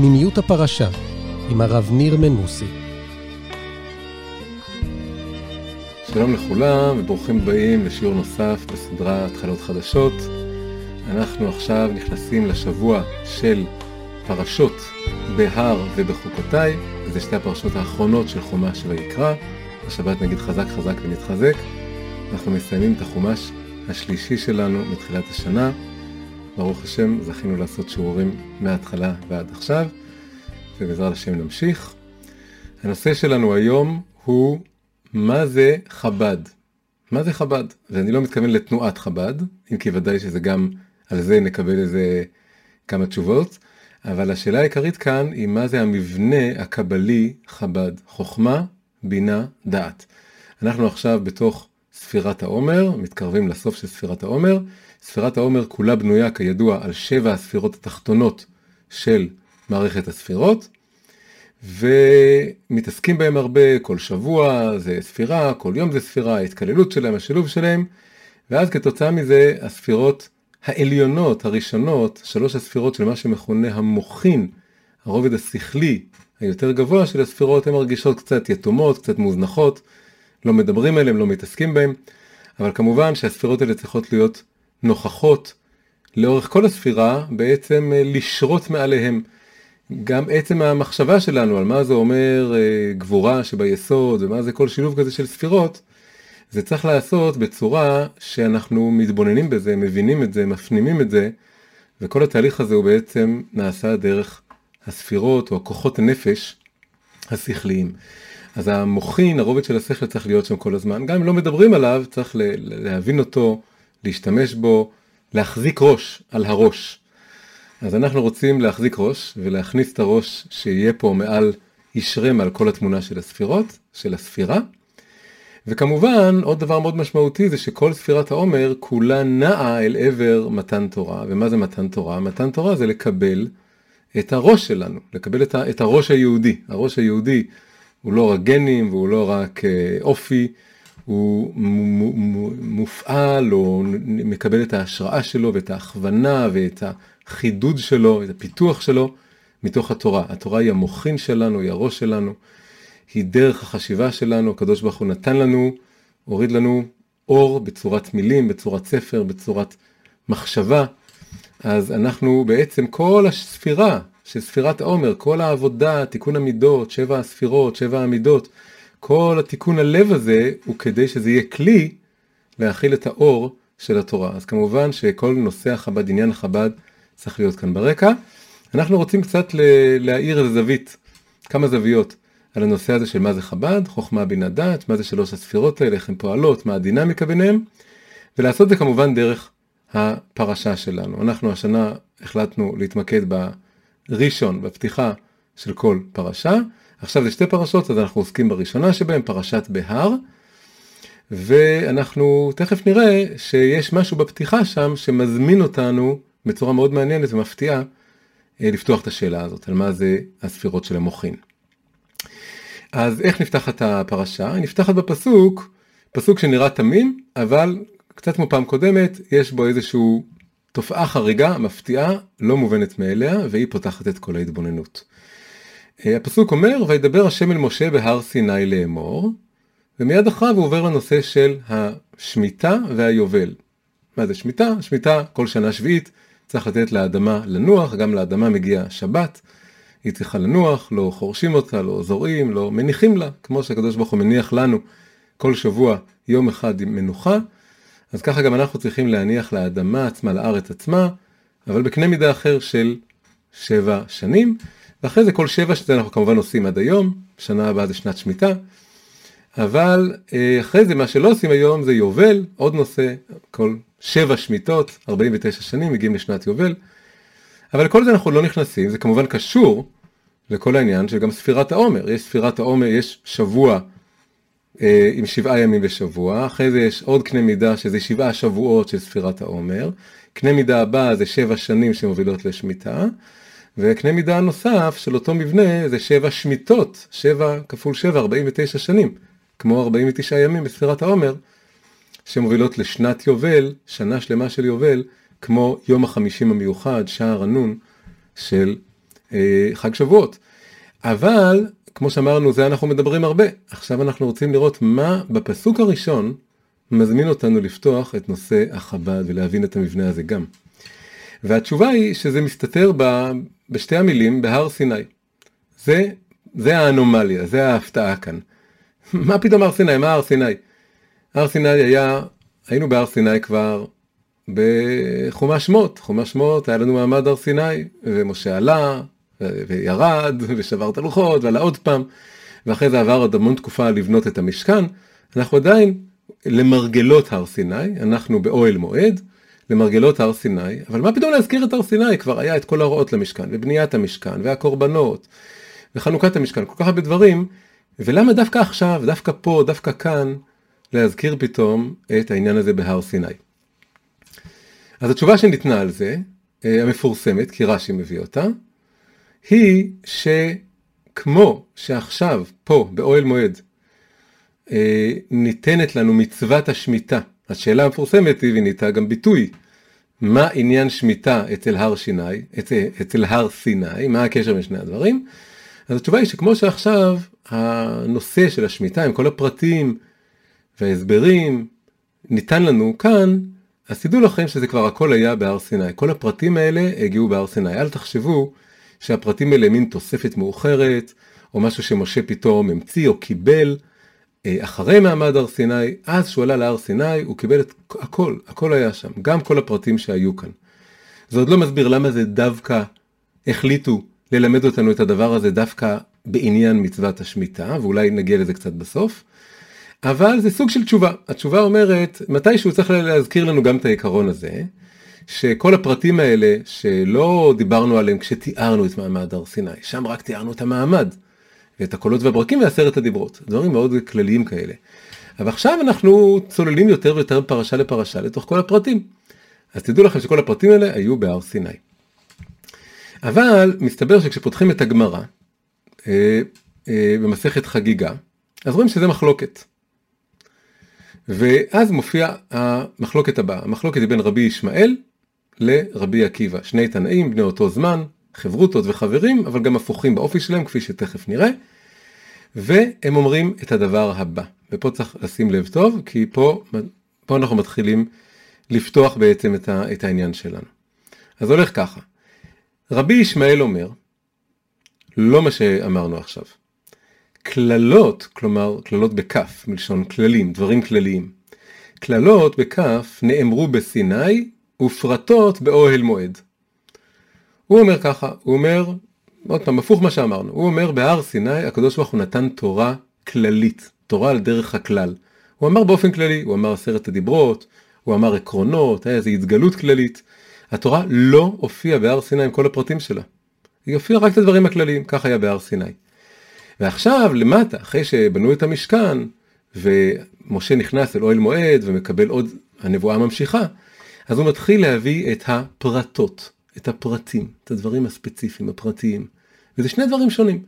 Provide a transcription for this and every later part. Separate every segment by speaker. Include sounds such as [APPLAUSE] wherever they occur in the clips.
Speaker 1: פנימיות הפרשה עם הרב ניר מנוסי.
Speaker 2: שלום לכולם וברוכים הבאים לשיעור נוסף בסדרה התחלות חדשות. אנחנו עכשיו נכנסים לשבוע של פרשות בהר ובחוקותיי, זה שתי הפרשות האחרונות של חומש ויקרא. השבת נגיד חזק חזק ונתחזק. אנחנו מסיימים את החומש השלישי שלנו מתחילת השנה. ברוך השם, זכינו לעשות שיעורים מההתחלה ועד עכשיו, ובעזרת השם נמשיך. הנושא שלנו היום הוא מה זה חב"ד. מה זה חב"ד? ואני לא מתכוון לתנועת חב"ד, אם כי ודאי שזה גם, על זה נקבל איזה כמה תשובות, אבל השאלה העיקרית כאן היא מה זה המבנה הקבלי חב"ד, חוכמה, בינה, דעת. אנחנו עכשיו בתוך ספירת העומר, מתקרבים לסוף של ספירת העומר. ספירת העומר כולה בנויה כידוע על שבע הספירות התחתונות של מערכת הספירות, ומתעסקים בהם הרבה, כל שבוע זה ספירה, כל יום זה ספירה, ההתקללות שלהם, השילוב שלהם, ואז כתוצאה מזה הספירות העליונות, הראשונות, שלוש הספירות של מה שמכונה המוחין, הרובד השכלי היותר גבוה של הספירות, הן מרגישות קצת יתומות, קצת מוזנחות, לא מדברים עליהן, לא מתעסקים בהן, אבל כמובן שהספירות האלה צריכות להיות נוכחות לאורך כל הספירה, בעצם אה, לשרות מעליהם. גם עצם המחשבה שלנו על מה זה אומר אה, גבורה שביסוד ומה זה כל שילוב כזה של ספירות, זה צריך לעשות בצורה שאנחנו מתבוננים בזה, מבינים את זה, מפנימים את זה, וכל התהליך הזה הוא בעצם נעשה דרך הספירות או הכוחות הנפש השכליים. אז המוחין, הרובד של השכל צריך להיות שם כל הזמן. גם אם לא מדברים עליו, צריך להבין אותו, להשתמש בו, להחזיק ראש על הראש. אז אנחנו רוצים להחזיק ראש ולהכניס את הראש שיהיה פה מעל, ישרה מעל כל התמונה של הספירות, של הספירה. וכמובן, עוד דבר מאוד משמעותי זה שכל ספירת העומר כולה נעה אל עבר מתן תורה. ומה זה מתן תורה? מתן תורה זה לקבל את הראש שלנו, לקבל את הראש היהודי. הראש היהודי הוא לא רק גנים והוא לא רק אה, אופי, הוא מופעל או מקבל את ההשראה שלו ואת ההכוונה ואת החידוד שלו, את הפיתוח שלו מתוך התורה. התורה היא המוחין שלנו, היא הראש שלנו, היא דרך החשיבה שלנו, הקדוש ברוך הוא נתן לנו, הוריד לנו אור בצורת מילים, בצורת ספר, בצורת מחשבה. אז אנחנו בעצם כל הספירה של ספירת העומר, כל העבודה, תיקון המידות, שבע הספירות, שבע המידות, כל התיקון הלב הזה הוא כדי שזה יהיה כלי להכיל את האור של התורה. אז כמובן שכל נושא החב"ד, עניין החב"ד, צריך להיות כאן ברקע. אנחנו רוצים קצת להאיר איזה זווית, כמה זוויות, על הנושא הזה של מה זה חב"ד, חוכמה בינה דת, מה זה שלוש הספירות האלה, איך הן פועלות, מה הדינמיקה ביניהן, ולעשות את זה כמובן דרך הפרשה שלנו. אנחנו השנה החלטנו להתמקד בראשון, בפתיחה של כל פרשה. עכשיו זה שתי פרשות, אז אנחנו עוסקים בראשונה שבהן, פרשת בהר, ואנחנו תכף נראה שיש משהו בפתיחה שם שמזמין אותנו בצורה מאוד מעניינת ומפתיעה אה, לפתוח את השאלה הזאת, על מה זה הספירות של המוחין. אז איך נפתחת הפרשה? היא נפתחת בפסוק, פסוק שנראה תמים, אבל קצת כמו פעם קודמת, יש בו איזושהי תופעה חריגה, מפתיעה, לא מובנת מאליה, והיא פותחת את כל ההתבוננות. אה, הפסוק אומר, וידבר השם אל משה בהר סיני לאמור, ומיד אחריו הוא עובר לנושא של השמיטה והיובל. מה זה שמיטה? שמיטה כל שנה שביעית צריך לתת לאדמה לנוח, גם לאדמה מגיע שבת, היא צריכה לנוח, לא חורשים אותה, לא זורעים, לא מניחים לה, כמו שהקדוש ברוך הוא מניח לנו כל שבוע יום אחד עם מנוחה, אז ככה גם אנחנו צריכים להניח לאדמה עצמה, לארץ עצמה, אבל בקנה מידה אחר של שבע שנים. ואחרי זה כל שבע שזה אנחנו כמובן עושים עד היום, שנה הבאה זה שנת שמיטה, אבל אה, אחרי זה מה שלא עושים היום זה יובל, עוד נושא, כל שבע שמיטות, 49 שנים מגיעים לשנת יובל, אבל לכל זה אנחנו לא נכנסים, זה כמובן קשור לכל העניין של גם ספירת העומר, יש ספירת העומר, יש שבוע אה, עם שבעה ימים בשבוע, אחרי זה יש עוד קנה מידה שזה שבעה שבועות של ספירת העומר, קנה מידה הבא זה שבע שנים שמובילות לשמיטה, וקנה מידה נוסף של אותו מבנה זה שבע שמיטות, שבע כפול שבע, 49 שנים, כמו 49 ימים בספירת העומר, שמובילות לשנת יובל, שנה שלמה של יובל, כמו יום החמישים המיוחד, שער הנון של אה, חג שבועות. אבל, כמו שאמרנו, זה אנחנו מדברים הרבה. עכשיו אנחנו רוצים לראות מה בפסוק הראשון מזמין אותנו לפתוח את נושא החב"ד ולהבין את המבנה הזה גם. והתשובה היא שזה מסתתר ב, בשתי המילים בהר סיני. זה, זה האנומליה, זה ההפתעה כאן. [LAUGHS] מה פתאום הר סיני? מה הר סיני? הר סיני היה, היינו בהר סיני כבר בחומש שמות. חומש שמות, היה לנו מעמד הר סיני, ומשה עלה, וירד, ושבר את הלוחות, ועלה עוד פעם, ואחרי זה עבר עוד המון תקופה לבנות את המשכן. אנחנו עדיין למרגלות הר סיני, אנחנו באוהל מועד, למרגלות הר סיני, אבל מה פתאום להזכיר את הר סיני? כבר היה את כל ההוראות למשכן, ובניית המשכן, והקורבנות, וחנוכת המשכן, כל כך הרבה דברים, ולמה דווקא עכשיו, דווקא פה, דווקא כאן, להזכיר פתאום את העניין הזה בהר סיני? אז התשובה שניתנה על זה, אה, המפורסמת, כי רש"י מביא אותה, היא שכמו שעכשיו, פה, באוהל מועד, אה, ניתנת לנו מצוות השמיטה, השאלה המפורסמת היא, וניתה גם ביטוי, מה עניין שמיטה אצל הר שיני, אצל הר סיני, מה הקשר בין שני הדברים? אז התשובה היא שכמו שעכשיו הנושא של השמיטה עם כל הפרטים וההסברים ניתן לנו כאן, אז תדעו לכם שזה כבר הכל היה בהר סיני. כל הפרטים האלה הגיעו בהר סיני. אל תחשבו שהפרטים האלה מין תוספת מאוחרת, או משהו שמשה פתאום המציא או קיבל. אה, אחרי מעמד הר סיני, אז שהוא עלה להר סיני, הוא קיבל את הכל, הכל היה שם, גם כל הפרטים שהיו כאן. זה עוד לא מסביר למה זה דווקא החליטו ללמד אותנו את הדבר הזה דווקא בעניין מצוות השמיטה, ואולי נגיע לזה קצת בסוף. אבל זה סוג של תשובה. התשובה אומרת, מתישהו צריך להזכיר לנו גם את העיקרון הזה, שכל הפרטים האלה שלא דיברנו עליהם כשתיארנו את מעמד הר סיני, שם רק תיארנו את המעמד. ואת הקולות והברקים ועשרת הדיברות. דברים מאוד כלליים כאלה. אבל עכשיו אנחנו צוללים יותר ויותר פרשה לפרשה לתוך כל הפרטים. אז תדעו לכם שכל הפרטים האלה היו בהר סיני. אבל מסתבר שכשפותחים את הגמרא אה, אה, במסכת חגיגה, אז רואים שזה מחלוקת. ואז מופיע המחלוקת הבאה, המחלוקת היא בין רבי ישמעאל לרבי עקיבא, שני תנאים בני אותו זמן, חברותות וחברים, אבל גם הפוכים באופי שלהם, כפי שתכף נראה. והם אומרים את הדבר הבא, ופה צריך לשים לב טוב, כי פה, פה אנחנו מתחילים לפתוח בעצם את, ה, את העניין שלנו. אז הולך ככה, רבי ישמעאל אומר, לא מה שאמרנו עכשיו, קללות, כלומר קללות בכף, מלשון כללים, דברים כלליים, קללות בכף נאמרו בסיני ופרטות באוהל מועד. הוא אומר ככה, הוא אומר, עוד פעם, הפוך מה שאמרנו, הוא אומר בהר סיני הקדוש ברוך הוא נתן תורה כללית, תורה על דרך הכלל. הוא אמר באופן כללי, הוא אמר עשרת הדיברות, הוא אמר עקרונות, היה איזו התגלות כללית. התורה לא הופיעה בהר סיני עם כל הפרטים שלה. היא הופיעה רק את הדברים הכלליים, כך היה בהר סיני. ועכשיו למטה, אחרי שבנו את המשכן, ומשה נכנס אל אוהל מועד ומקבל עוד, הנבואה ממשיכה, אז הוא מתחיל להביא את הפרטות. את הפרטים, את הדברים הספציפיים, הפרטיים. וזה שני דברים שונים.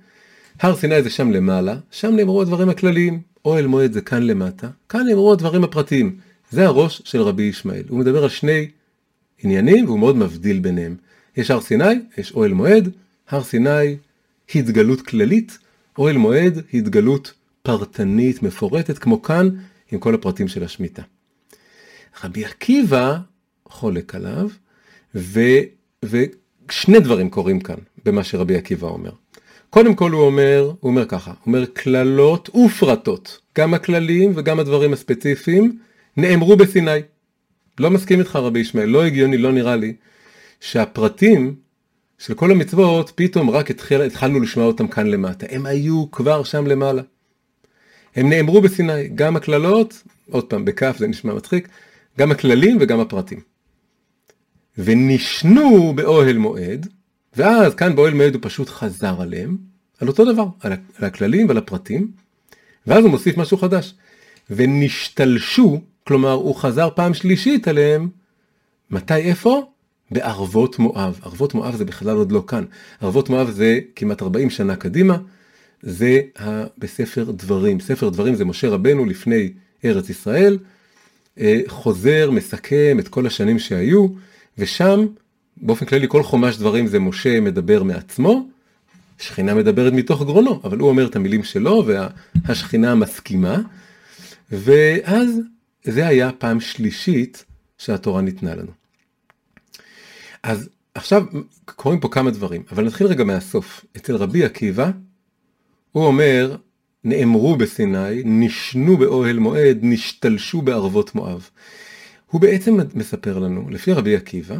Speaker 2: הר סיני זה שם למעלה, שם נאמרו הדברים הכלליים, אוהל מועד זה כאן למטה, כאן נאמרו הדברים הפרטיים. זה הראש של רבי ישמעאל. הוא מדבר על שני עניינים והוא מאוד מבדיל ביניהם. יש הר סיני, יש אוהל מועד, הר סיני התגלות כללית, אוהל מועד התגלות פרטנית, מפורטת, כמו כאן, עם כל הפרטים של השמיטה. רבי עקיבא חולק עליו, ו... ושני דברים קורים כאן במה שרבי עקיבא אומר. קודם כל הוא אומר, הוא אומר ככה, הוא אומר קללות ופרטות, גם הכלליים וגם הדברים הספציפיים נאמרו בסיני. לא מסכים איתך רבי ישמעאל, לא הגיוני, לא נראה לי, שהפרטים של כל המצוות פתאום רק התחיל, התחלנו לשמוע אותם כאן למטה, הם היו כבר שם למעלה. הם נאמרו בסיני, גם הקללות, עוד פעם, בכף זה נשמע מצחיק, גם הכללים וגם הפרטים. ונשנו באוהל מועד, ואז כאן באוהל מועד הוא פשוט חזר עליהם, על אותו דבר, על, הכללים ועל הפרטים, ואז הוא מוסיף משהו חדש. ונשתלשו, כלומר הוא חזר פעם שלישית עליהם, מתי איפה? בערבות מואב. ערבות מואב זה בכלל עוד לא כאן. ערבות מואב זה כמעט 40 שנה קדימה, זה בספר דברים. ספר דברים זה משה רבנו לפני ארץ ישראל, אה, חוזר, מסכם את כל השנים שהיו, ושם באופן כללי כל חומש דברים זה משה מדבר מעצמו, שכינה מדברת מתוך גרונו, אבל הוא אומר את המילים שלו והשכינה מסכימה, ואז זה היה פעם שלישית שהתורה ניתנה לנו. אז עכשיו קורים פה כמה דברים, אבל נתחיל רגע מהסוף. אצל רבי עקיבא, הוא אומר, נאמרו בסיני, נשנו באוהל מועד, נשתלשו בערבות מואב. הוא בעצם מספר לנו, לפי רבי עקיבא,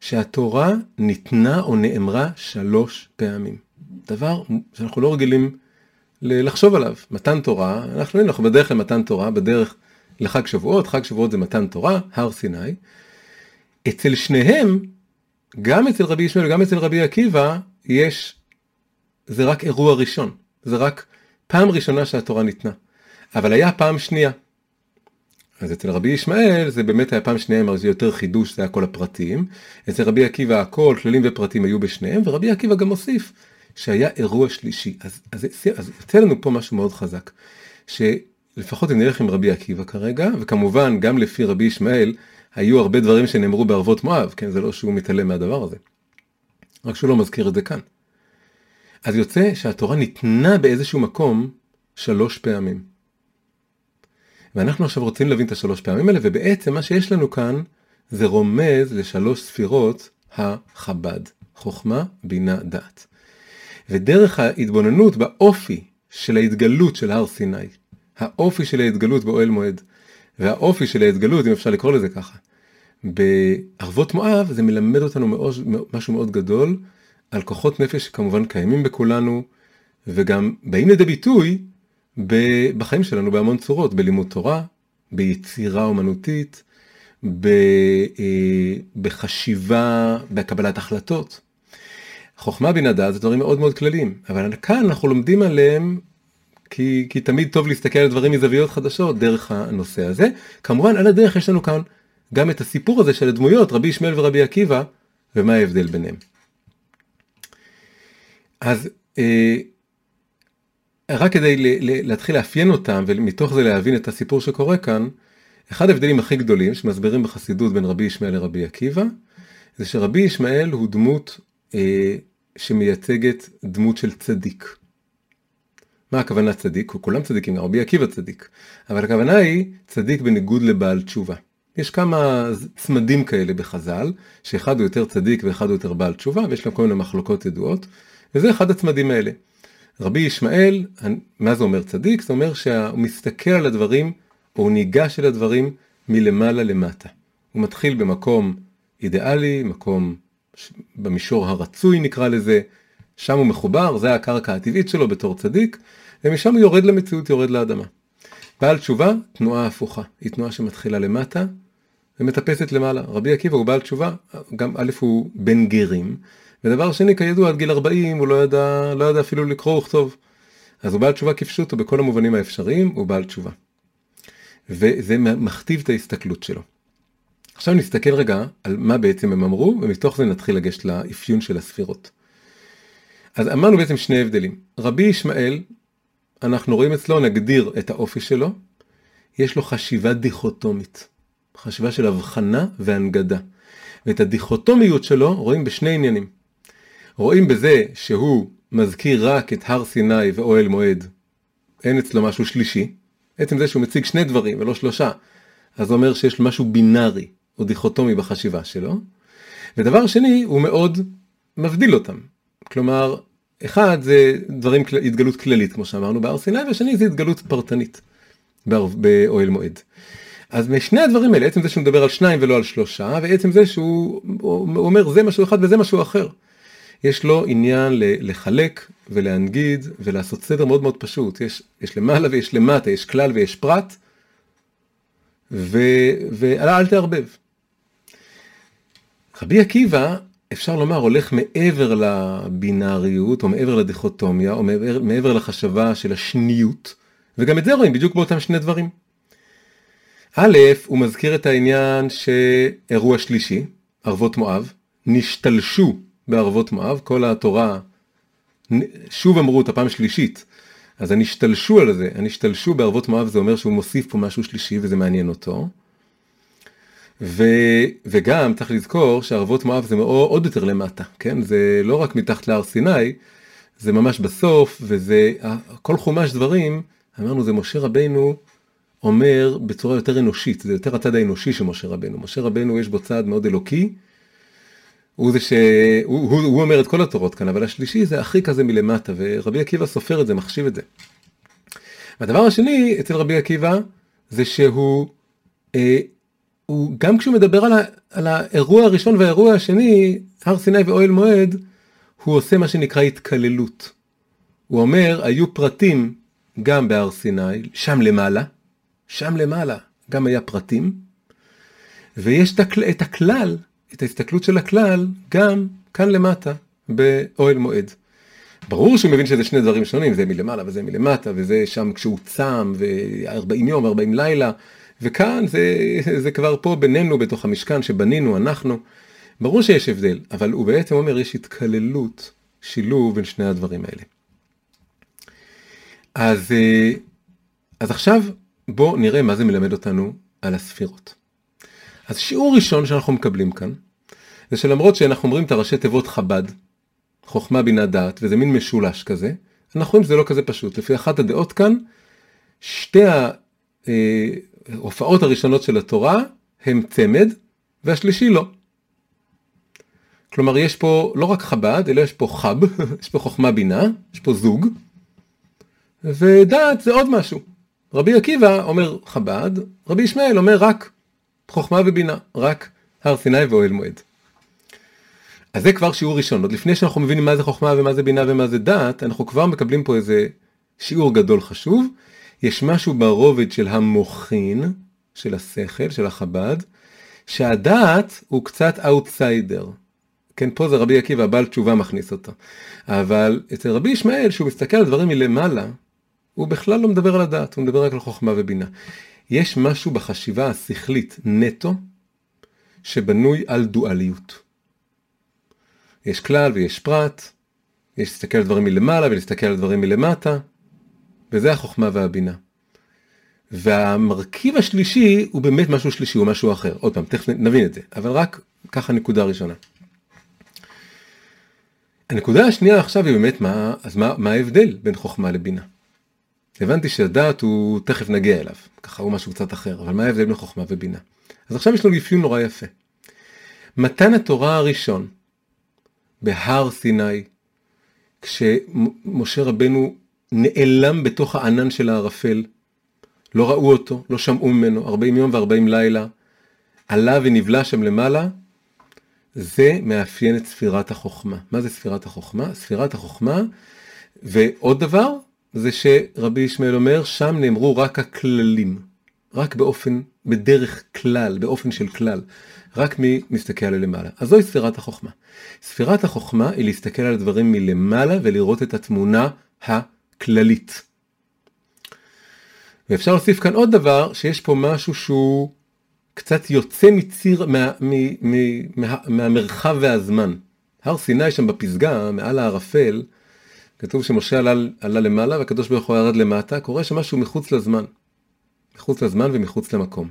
Speaker 2: שהתורה ניתנה או נאמרה שלוש פעמים. דבר שאנחנו לא רגילים לחשוב עליו. מתן תורה, אנחנו, אנחנו בדרך למתן תורה, בדרך לחג שבועות, חג שבועות זה מתן תורה, הר סיני. אצל שניהם, גם אצל רבי ישמעאל וגם אצל רבי עקיבא, יש, זה רק אירוע ראשון, זה רק פעם ראשונה שהתורה ניתנה. אבל היה פעם שנייה. אז אצל רבי ישמעאל זה באמת היה פעם שנייה, זה יותר חידוש, זה היה כל הפרטים. אצל רבי עקיבא הכל, כללים ופרטים היו בשניהם, ורבי עקיבא גם הוסיף שהיה אירוע שלישי. אז, אז, אז יוצא לנו פה משהו מאוד חזק, שלפחות אם נלך עם רבי עקיבא כרגע, וכמובן גם לפי רבי ישמעאל, היו הרבה דברים שנאמרו בערבות מואב, כן, זה לא שהוא מתעלם מהדבר הזה. רק שהוא לא מזכיר את זה כאן. אז יוצא שהתורה ניתנה באיזשהו מקום שלוש פעמים. ואנחנו עכשיו רוצים להבין את השלוש פעמים האלה, ובעצם מה שיש לנו כאן זה רומז לשלוש ספירות החב"ד, חוכמה, בינה, דעת. ודרך ההתבוננות באופי של ההתגלות של הר סיני, האופי של ההתגלות באוהל מועד, והאופי של ההתגלות, אם אפשר לקרוא לזה ככה, בערבות מואב, זה מלמד אותנו מאוד, משהו מאוד גדול על כוחות נפש שכמובן קיימים בכולנו, וגם באים לידי ביטוי בחיים שלנו בהמון צורות, בלימוד תורה, ביצירה אומנותית, אה, בחשיבה, בקבלת החלטות. חוכמה בינה דעת זה דברים מאוד מאוד כלליים, אבל כאן אנחנו לומדים עליהם כי, כי תמיד טוב להסתכל על דברים מזוויות חדשות דרך הנושא הזה. כמובן על הדרך יש לנו כאן גם את הסיפור הזה של הדמויות, רבי ישמעאל ורבי עקיבא, ומה ההבדל ביניהם. אז אה, רק כדי להתחיל לאפיין אותם ומתוך זה להבין את הסיפור שקורה כאן, אחד ההבדלים הכי גדולים שמסבירים בחסידות בין רבי ישמעאל לרבי עקיבא, זה שרבי ישמעאל הוא דמות אה, שמייצגת דמות של צדיק. מה הכוונה צדיק? כולם צדיקים, רבי עקיבא צדיק. אבל הכוונה היא צדיק בניגוד לבעל תשובה. יש כמה צמדים כאלה בחז"ל, שאחד הוא יותר צדיק ואחד הוא יותר בעל תשובה, ויש להם כל מיני מחלוקות ידועות, וזה אחד הצמדים האלה. רבי ישמעאל, מה זה אומר צדיק? זה אומר שהוא מסתכל על הדברים, או הוא ניגש אל הדברים מלמעלה למטה. הוא מתחיל במקום אידיאלי, מקום במישור הרצוי נקרא לזה, שם הוא מחובר, זה הקרקע הטבעית שלו בתור צדיק, ומשם הוא יורד למציאות, יורד לאדמה. בעל תשובה, תנועה הפוכה, היא תנועה שמתחילה למטה ומטפסת למעלה. רבי עקיבא הוא בעל תשובה, גם א' הוא בן גרים, ודבר שני, כידוע, עד גיל 40 הוא לא ידע, לא ידע אפילו לקרוא וכתוב. אז הוא בעל תשובה כפשוטו בכל המובנים האפשריים, הוא בעל תשובה. וזה מכתיב את ההסתכלות שלו. עכשיו נסתכל רגע על מה בעצם הם אמרו, ומתוך זה נתחיל לגשת לאפיון של הספירות. אז אמרנו בעצם שני הבדלים. רבי ישמעאל, אנחנו רואים אצלו, נגדיר את האופי שלו, יש לו חשיבה דיכוטומית. חשיבה של הבחנה והנגדה. ואת הדיכוטומיות שלו רואים בשני עניינים. רואים בזה שהוא מזכיר רק את הר סיני ואוהל מועד, אין אצלו משהו שלישי, עצם זה שהוא מציג שני דברים ולא שלושה, אז זה אומר שיש לו משהו בינארי או דיכוטומי בחשיבה שלו. ודבר שני, הוא מאוד מבדיל אותם. כלומר, אחד זה דברים, התגלות כללית כמו שאמרנו בהר סיני, והשני זה התגלות פרטנית באוהל מועד. אז משני הדברים האלה, עצם זה שהוא מדבר על שניים ולא על שלושה, ועצם זה שהוא אומר זה משהו אחד וזה משהו אחר. יש לו עניין לחלק ולהנגיד ולעשות סדר מאוד מאוד פשוט. יש, יש למעלה ויש למטה, יש כלל ויש פרט, ואל תערבב. רבי עקיבא, אפשר לומר, הולך מעבר לבינאריות, או מעבר לדיכוטומיה, או מעבר, מעבר לחשבה של השניות, וגם את זה רואים בדיוק באותם שני דברים. א', הוא מזכיר את העניין שאירוע שלישי, ערבות מואב, נשתלשו בערבות מואב, כל התורה, שוב אמרו אותה פעם שלישית, אז הנשתלשו על זה, הנשתלשו בערבות מואב זה אומר שהוא מוסיף פה משהו שלישי וזה מעניין אותו. ו, וגם צריך לזכור שערבות מואב זה מאוד, עוד יותר למטה, כן? זה לא רק מתחת להר סיני, זה ממש בסוף, וזה, כל חומש דברים, אמרנו זה משה רבינו אומר בצורה יותר אנושית, זה יותר הצד האנושי של משה רבנו. משה רבנו יש בו צד מאוד אלוקי, הוא זה ש... הוא, הוא, הוא אומר את כל התורות כאן, אבל השלישי זה הכי כזה מלמטה, ורבי עקיבא סופר את זה, מחשיב את זה. והדבר השני אצל רבי עקיבא, זה שהוא, אה, הוא, גם כשהוא מדבר על, ה, על האירוע הראשון והאירוע השני, הר סיני ואוהל מועד, הוא עושה מה שנקרא התקללות. הוא אומר, היו פרטים גם בהר סיני, שם למעלה, שם למעלה גם היה פרטים, ויש את הכלל, את ההסתכלות של הכלל, גם כאן למטה, באוהל מועד. ברור שהוא מבין שזה שני דברים שונים, זה מלמעלה וזה מלמטה, וזה שם כשהוא צם, ו-40 יום ו-40 לילה, וכאן זה, זה כבר פה בינינו, בתוך המשכן שבנינו, אנחנו. ברור שיש הבדל, אבל הוא בעצם אומר, יש התקללות, שילוב בין שני הדברים האלה. אז, אה, אז עכשיו בואו נראה מה זה מלמד אותנו על הספירות. אז שיעור ראשון שאנחנו מקבלים כאן, זה שלמרות שאנחנו אומרים את הראשי תיבות חב"ד, חוכמה בינה דעת, וזה מין משולש כזה, אנחנו רואים שזה לא כזה פשוט. לפי אחת הדעות כאן, שתי ההופעות הראשונות של התורה הם צמד, והשלישי לא. כלומר, יש פה לא רק חב"ד, אלא יש פה חב, [LAUGHS] יש פה חוכמה בינה, יש פה זוג, ודעת זה עוד משהו. רבי עקיבא אומר חב"ד, רבי ישמעאל אומר רק חוכמה ובינה, רק הר סיני ואוהל מועד. אז זה כבר שיעור ראשון, עוד לפני שאנחנו מבינים מה זה חוכמה ומה זה בינה ומה זה דעת, אנחנו כבר מקבלים פה איזה שיעור גדול חשוב. יש משהו ברובד של המוחין, של השכל, של החב"ד, שהדעת הוא קצת אאוטסיידר. כן, פה זה רבי עקיבא, הבעל תשובה מכניס אותו. אבל אצל רבי ישמעאל, שהוא מסתכל על דברים מלמעלה, הוא בכלל לא מדבר על הדעת, הוא מדבר רק על חוכמה ובינה. יש משהו בחשיבה השכלית נטו, שבנוי על דואליות. יש כלל ויש פרט, יש להסתכל על דברים מלמעלה ולהסתכל על דברים מלמטה, וזה החוכמה והבינה. והמרכיב השלישי הוא באמת משהו שלישי, הוא משהו אחר. עוד פעם, תכף נבין את זה, אבל רק ככה נקודה ראשונה. הנקודה השנייה עכשיו היא באמת מה, אז מה, מה ההבדל בין חוכמה לבינה? הבנתי שהדעת הוא, תכף נגיע אליו, ככה הוא משהו קצת אחר, אבל מה ההבדל בין חוכמה ובינה? אז עכשיו יש לנו אפיון נורא יפה. מתן התורה הראשון בהר סיני, כשמשה רבנו נעלם בתוך הענן של הערפל, לא ראו אותו, לא שמעו ממנו, 40 יום ו-40 לילה, עלה ונבלע שם למעלה, זה מאפיין את ספירת החוכמה. מה זה ספירת החוכמה? ספירת החוכמה, ועוד דבר, זה שרבי ישמעאל אומר, שם נאמרו רק הכללים, רק באופן, בדרך כלל, באופן של כלל, רק מי מסתכל על למעלה. אז זוהי ספירת החוכמה. ספירת החוכמה היא להסתכל על הדברים מלמעלה ולראות את התמונה הכללית. ואפשר להוסיף כאן עוד דבר, שיש פה משהו שהוא קצת יוצא מציר, מה, מה, מה, מה, מהמרחב והזמן. הר סיני שם בפסגה, מעל הערפל, כתוב שמשה עלה, עלה למעלה והקדוש ברוך הוא ירד למטה, קורה שמשהו מחוץ לזמן. מחוץ לזמן ומחוץ למקום.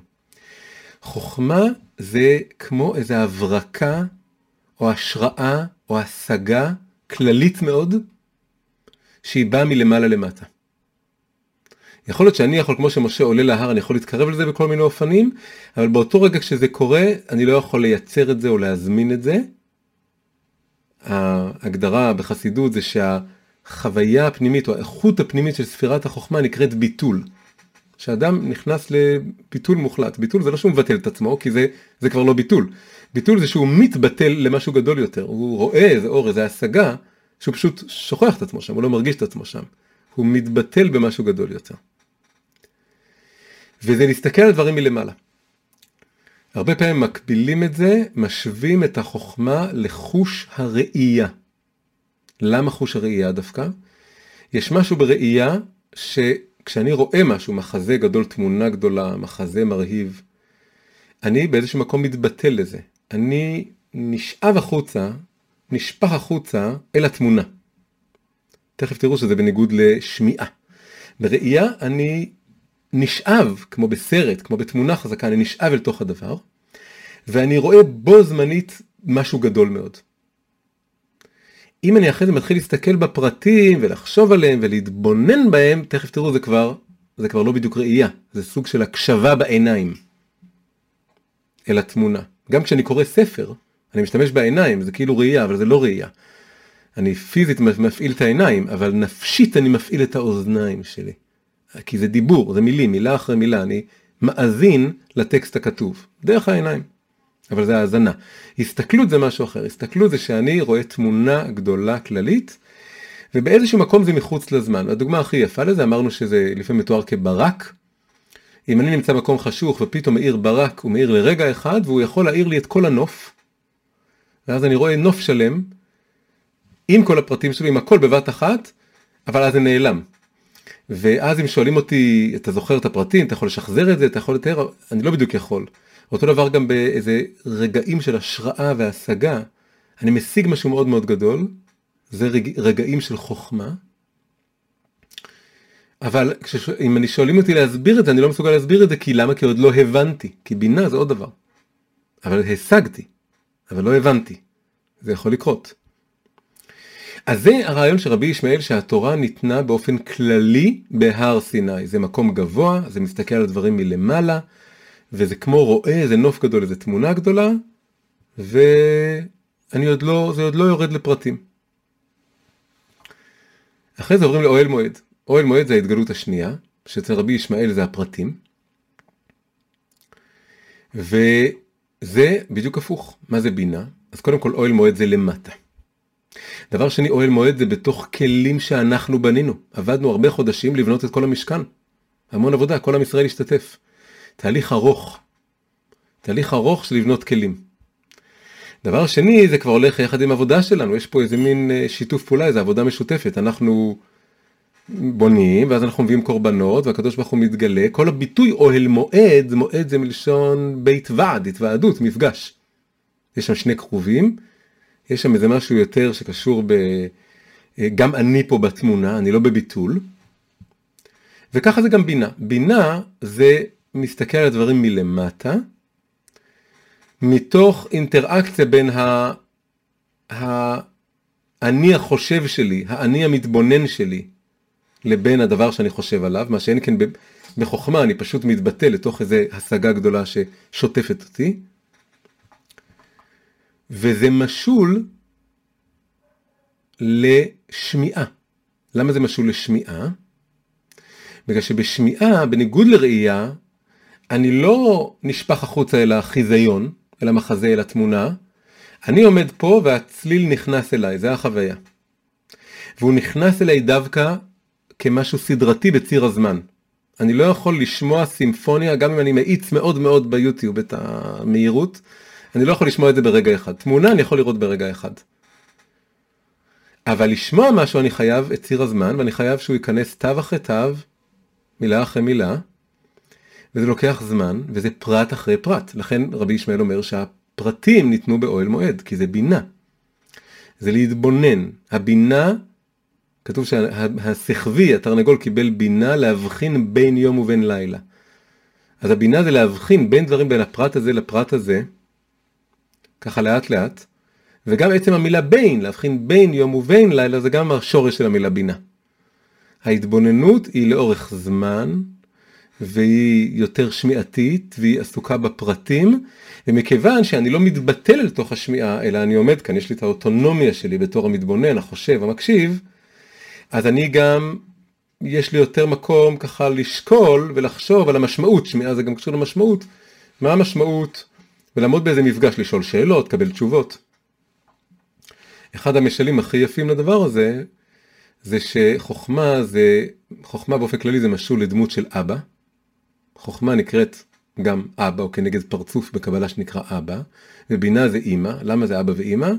Speaker 2: חוכמה זה כמו איזו הברקה או השראה או השגה כללית מאוד שהיא באה מלמעלה למטה. יכול להיות שאני יכול, כמו שמשה עולה להר, אני יכול להתקרב לזה בכל מיני אופנים, אבל באותו רגע כשזה קורה, אני לא יכול לייצר את זה או להזמין את זה. ההגדרה בחסידות זה שה... החוויה הפנימית או האיכות הפנימית של ספירת החוכמה נקראת ביטול. שאדם נכנס לביטול מוחלט. ביטול זה לא שהוא מבטל את עצמו, כי זה, זה כבר לא ביטול. ביטול זה שהוא מתבטל למשהו גדול יותר. הוא רואה איזה אור, איזה השגה, שהוא פשוט שוכח את עצמו שם, הוא לא מרגיש את עצמו שם. הוא מתבטל במשהו גדול יותר. וזה להסתכל על דברים מלמעלה. הרבה פעמים מקבילים את זה, משווים את החוכמה לחוש הראייה. למה חוש הראייה דווקא? יש משהו בראייה שכשאני רואה משהו, מחזה גדול, תמונה גדולה, מחזה מרהיב, אני באיזשהו מקום מתבטל לזה. אני נשאב החוצה, נשפך החוצה אל התמונה. תכף תראו שזה בניגוד לשמיעה. בראייה אני נשאב, כמו בסרט, כמו בתמונה חזקה, אני נשאב אל תוך הדבר, ואני רואה בו זמנית משהו גדול מאוד. אם אני אחרי זה מתחיל להסתכל בפרטים ולחשוב עליהם ולהתבונן בהם, תכף תראו זה כבר, זה כבר לא בדיוק ראייה, זה סוג של הקשבה בעיניים אל התמונה. גם כשאני קורא ספר, אני משתמש בעיניים, זה כאילו ראייה, אבל זה לא ראייה. אני פיזית מפעיל את העיניים, אבל נפשית אני מפעיל את האוזניים שלי. כי זה דיבור, זה מילים, מילה אחרי מילה, אני מאזין לטקסט הכתוב, דרך העיניים. אבל זה האזנה. הסתכלות זה משהו אחר, הסתכלות זה שאני רואה תמונה גדולה כללית, ובאיזשהו מקום זה מחוץ לזמן. הדוגמה הכי יפה לזה, אמרנו שזה לפעמים מתואר כברק. אם אני נמצא במקום חשוך ופתאום מאיר ברק, הוא מאיר לרגע אחד, והוא יכול להאיר לי את כל הנוף. ואז אני רואה נוף שלם, עם כל הפרטים שלו, עם הכל בבת אחת, אבל אז זה נעלם. ואז אם שואלים אותי, אתה זוכר את הפרטים, אתה יכול לשחזר את זה, אתה יכול לתאר, אני לא בדיוק יכול. אותו דבר גם באיזה רגעים של השראה והשגה, אני משיג משהו מאוד מאוד גדול, זה רגע, רגעים של חוכמה. אבל כשש... אם אני שואלים אותי להסביר את זה, אני לא מסוגל להסביר את זה, כי למה? כי עוד לא הבנתי, כי בינה זה עוד דבר. אבל השגתי, אבל לא הבנתי. זה יכול לקרות. אז זה הרעיון של רבי ישמעאל שהתורה ניתנה באופן כללי בהר סיני. זה מקום גבוה, זה מסתכל על הדברים מלמעלה, וזה כמו רואה איזה נוף גדול, איזה תמונה גדולה, ואני עוד לא, זה עוד לא יורד לפרטים. אחרי זה עוברים לאוהל מועד. אוהל מועד זה ההתגלות השנייה, שאצל רבי ישמעאל זה הפרטים. וזה בדיוק הפוך. מה זה בינה? אז קודם כל אוהל מועד זה למטה. דבר שני, אוהל מועד זה בתוך כלים שאנחנו בנינו. עבדנו הרבה חודשים לבנות את כל המשכן. המון עבודה, כל עם ישראל השתתף. תהליך ארוך. תהליך ארוך של לבנות כלים. דבר שני, זה כבר הולך יחד עם עבודה שלנו, יש פה איזה מין אה, שיתוף פעולה, איזה עבודה משותפת. אנחנו בונים, ואז אנחנו מביאים קורבנות, והקדוש ברוך הוא מתגלה. כל הביטוי אוהל מועד, מועד זה מלשון בית ועד, התוועדות, מפגש. יש שם שני כרובים, יש שם איזה משהו יותר שקשור ב... אה, גם אני פה בתמונה, אני לא בביטול. וככה זה גם בינה. בינה זה מסתכל על הדברים מלמטה, מתוך אינטראקציה בין ה... האני החושב שלי, האני המתבונן שלי, לבין הדבר שאני חושב עליו, מה שאין כן בחוכמה, אני פשוט מתבטא לתוך איזו השגה גדולה ששוטפת אותי. וזה משול לשמיעה. למה זה משול לשמיעה? בגלל שבשמיעה, בניגוד לראייה, אני לא נשפך החוצה אל החיזיון, אל המחזה, אל התמונה, אני עומד פה והצליל נכנס אליי, זה החוויה. והוא נכנס אליי דווקא כמשהו סדרתי בציר הזמן. אני לא יכול לשמוע סימפוניה, גם אם אני מאיץ מאוד מאוד ביוטיוב את המהירות, אני לא יכול לשמוע את זה ברגע אחד. תמונה אני יכול לראות ברגע אחד. אבל לשמוע משהו אני חייב את ציר הזמן, ואני חייב שהוא ייכנס תו אחרי תו, מילה אחרי מילה, וזה לוקח זמן, וזה פרט אחרי פרט. לכן רבי ישמעאל אומר שהפרטים ניתנו באוהל מועד, כי זה בינה. זה להתבונן. הבינה, כתוב שהשכבי, התרנגול, קיבל בינה להבחין בין יום ובין לילה. אז הבינה זה להבחין בין דברים, בין הפרט הזה לפרט הזה, ככה לאט לאט, וגם עצם המילה בין, להבחין בין יום ובין לילה, זה גם השורש של המילה בינה. ההתבוננות היא לאורך זמן, והיא יותר שמיעתית, והיא עסוקה בפרטים, ומכיוון שאני לא מתבטל לתוך השמיעה, אלא אני עומד כאן, יש לי את האוטונומיה שלי בתור המתבונן, החושב, המקשיב, אז אני גם, יש לי יותר מקום ככה לשקול ולחשוב על המשמעות, שמיעה זה גם קשור למשמעות, מה המשמעות, ולעמוד באיזה מפגש, לשאול שאלות, קבל תשובות. אחד המשלים הכי יפים לדבר הזה, זה שחוכמה זה, חוכמה באופן כללי זה משול לדמות של אבא. חוכמה נקראת גם אבא, או כנגד פרצוף בקבלה שנקרא אבא, ובינה זה אימא. למה זה אבא ואימא?